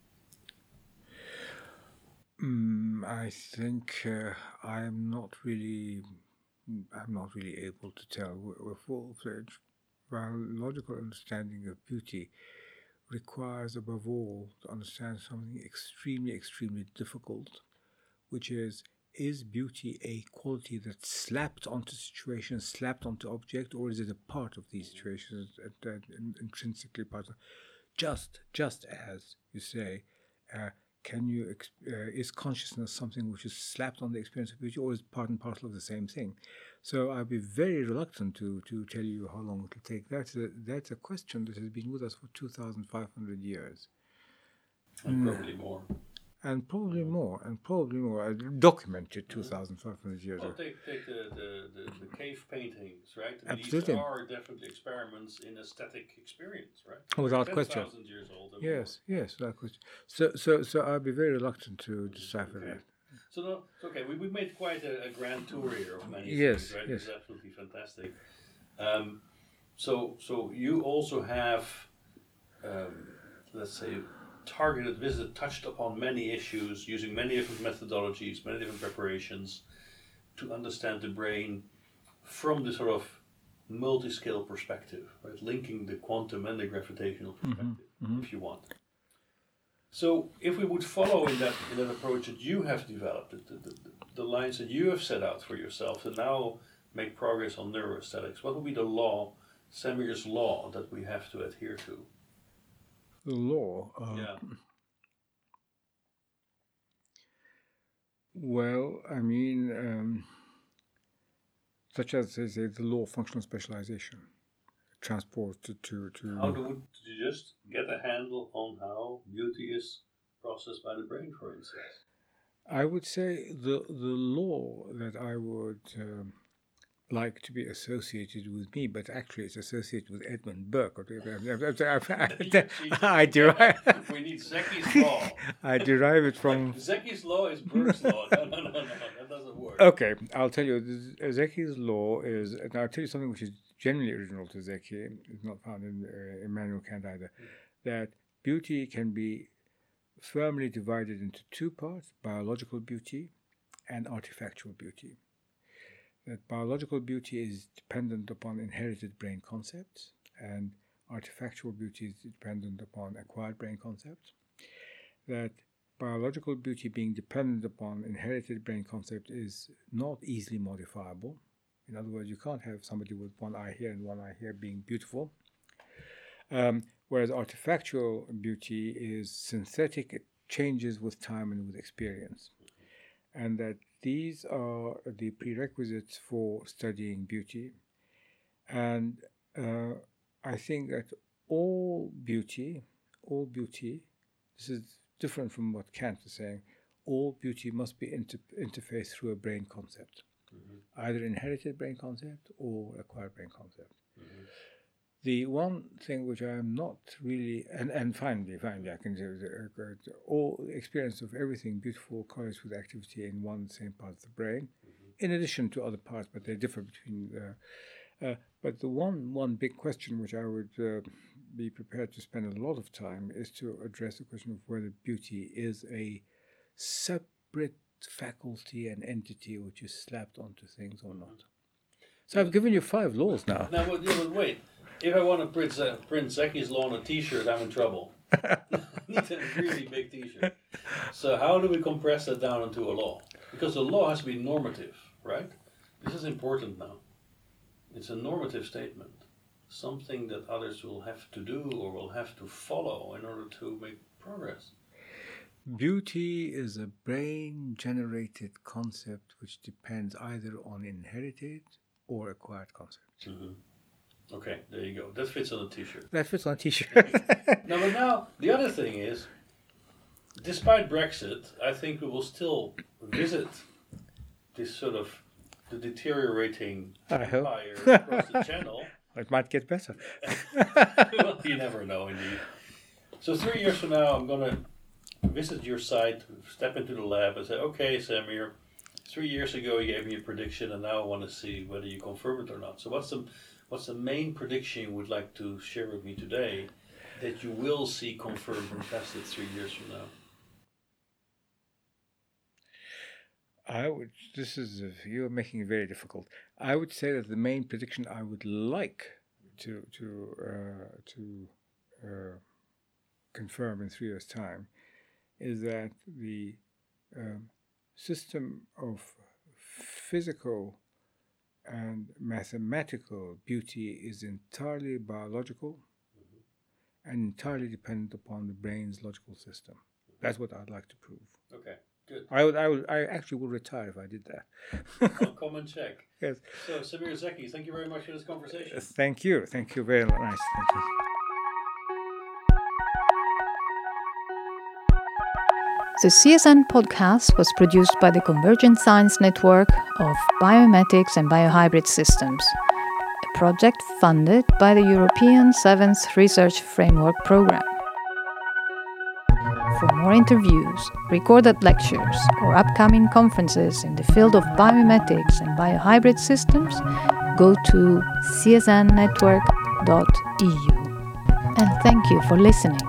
Mm, I think uh, I'm not really. I'm not really able to tell. A full-fledged biological understanding of beauty requires, above all, to understand something extremely, extremely difficult, which is is beauty a quality that's slapped onto situations, slapped onto object, or is it a part of these situations that, that intrinsically part of? Just, just as you say, uh, can you uh, is consciousness something which is slapped on the experience of beauty, or is part and parcel of the same thing? So I'll be very reluctant to to tell you how long it will take. That's a, that's a question that has been with us for two thousand five hundred years, and mm. probably more and probably more, and probably more. I documented mm-hmm. 2,500 years well, ago. take, take the, the, the, the cave paintings, right? I mean, Absolutely. These are definitely experiments in aesthetic experience, right? Oh, without question. 10,000 years old. and Yes, yes, without question. So, so, so I'll be very reluctant to mm-hmm. decipher Okay. that. So no, it's okay. We, we made quite a, a grand tour here of many Yes, things, right? yes. It's absolutely fantastic. Um, so so you also have, um, let's say, targeted visit touched upon many issues using many different methodologies, many different preparations to understand the brain from the sort of multi-scale perspective, right? Linking the quantum and the gravitational perspective, if you want. So, if we would follow in that in that approach that you have developed, the, the, the, lines that you have set out for yourself, and now make progress on neuroaesthetics, what would be the law, Semir's law, that we have to adhere to? The law. Uh, yeah. Well, I mean, um, such as they say, the law of functional specialization, transport to to. How do, would you just get a handle on how beauty is processed by the brain, for instance? I would say the the law that I would um, like to be associated with me, but actually it's associated with Edmund Burke. I derive we need Zeki's law. I derive it from. Zeki's law is Burke's law. No, no, no, no, that doesn't work. Okay, I'll tell you. Zeki's law is, and I'll tell you something which is genuinely original to Zeki. It's not found in uh, Immanuel Kant either. That beauty can be firmly divided into two parts: biological beauty and artifactual beauty. That biological beauty is dependent upon inherited brain concepts, and artifactual beauty is dependent upon acquired brain concepts. That biological beauty being dependent upon inherited brain concept is not easily modifiable. In other words, you can't have somebody with one eye here and one eye here being beautiful. Um, whereas artifactual beauty is synthetic, it changes with time and with experience. And that these are the prerequisites for studying beauty. And uh, I think that all beauty, all beauty, this is different from what Kant is saying, all beauty must be inter- interfaced through a brain concept, either inherited brain concept or acquired brain concept. The one thing which I am not really, and, and finally, finally, I can do uh, all experience of everything beautiful correlates with activity in one same part of the brain, in addition to other parts, but they differ between. Uh, uh, but the one one big question which I would uh, be prepared to spend a lot of time is to address the question of whether beauty is a separate faculty and entity which is slapped onto things or not. So I've given you five laws now. Now, but, yeah, but wait. If I want to print, uh, print Zeki's law on a T-shirt, I'm in trouble. I need a really big T-shirt. So how do we compress that down into a law? Because the law has to be normative, right? This is important now. It's a normative statement, something that others will have to do or will have to follow in order to make progress. Beauty is a brain generated concept which depends either on inherited or acquired concepts. Mm-hmm. Okay, there you go. That fits on a T-shirt. That fits on a t shirt. now, but now the other thing is, despite Brexit, I think we will still visit this sort of the deteriorating I hope. empire across the channel. it might get better. well, you never know, indeed. So three years from now, I'm gonna visit your site, step into the lab, and say, "Okay, Semir, three years ago you gave me a prediction, and now I want to see whether you confirm it or not." So what's the what's the main prediction you would like to share with me today that you will see confirmed and tested three years from now? I would. This is you're making it very difficult. I would say that the main prediction I would like to to uh, to uh, confirm in three years' time is that the um, system of physical and mathematical beauty is entirely biological and entirely dependent upon the brain's logical system. That's what I'd like to prove. Okay, good. I would, I would, I actually would retire if I did that. I'll come and check. yes. So, Semir Zeki, thank you very much for this conversation. Thank you. Thank you very much. Thank you. The CSN podcast was produced by the Convergent Science Network of Biomimetics and Biohybrid Systems, a project funded by the European Seventh Research Framework Programme. For more interviews, recorded lectures, or upcoming conferences in the field of biomimetics and biohybrid systems, go to csnnetwork.eu. And thank you for listening.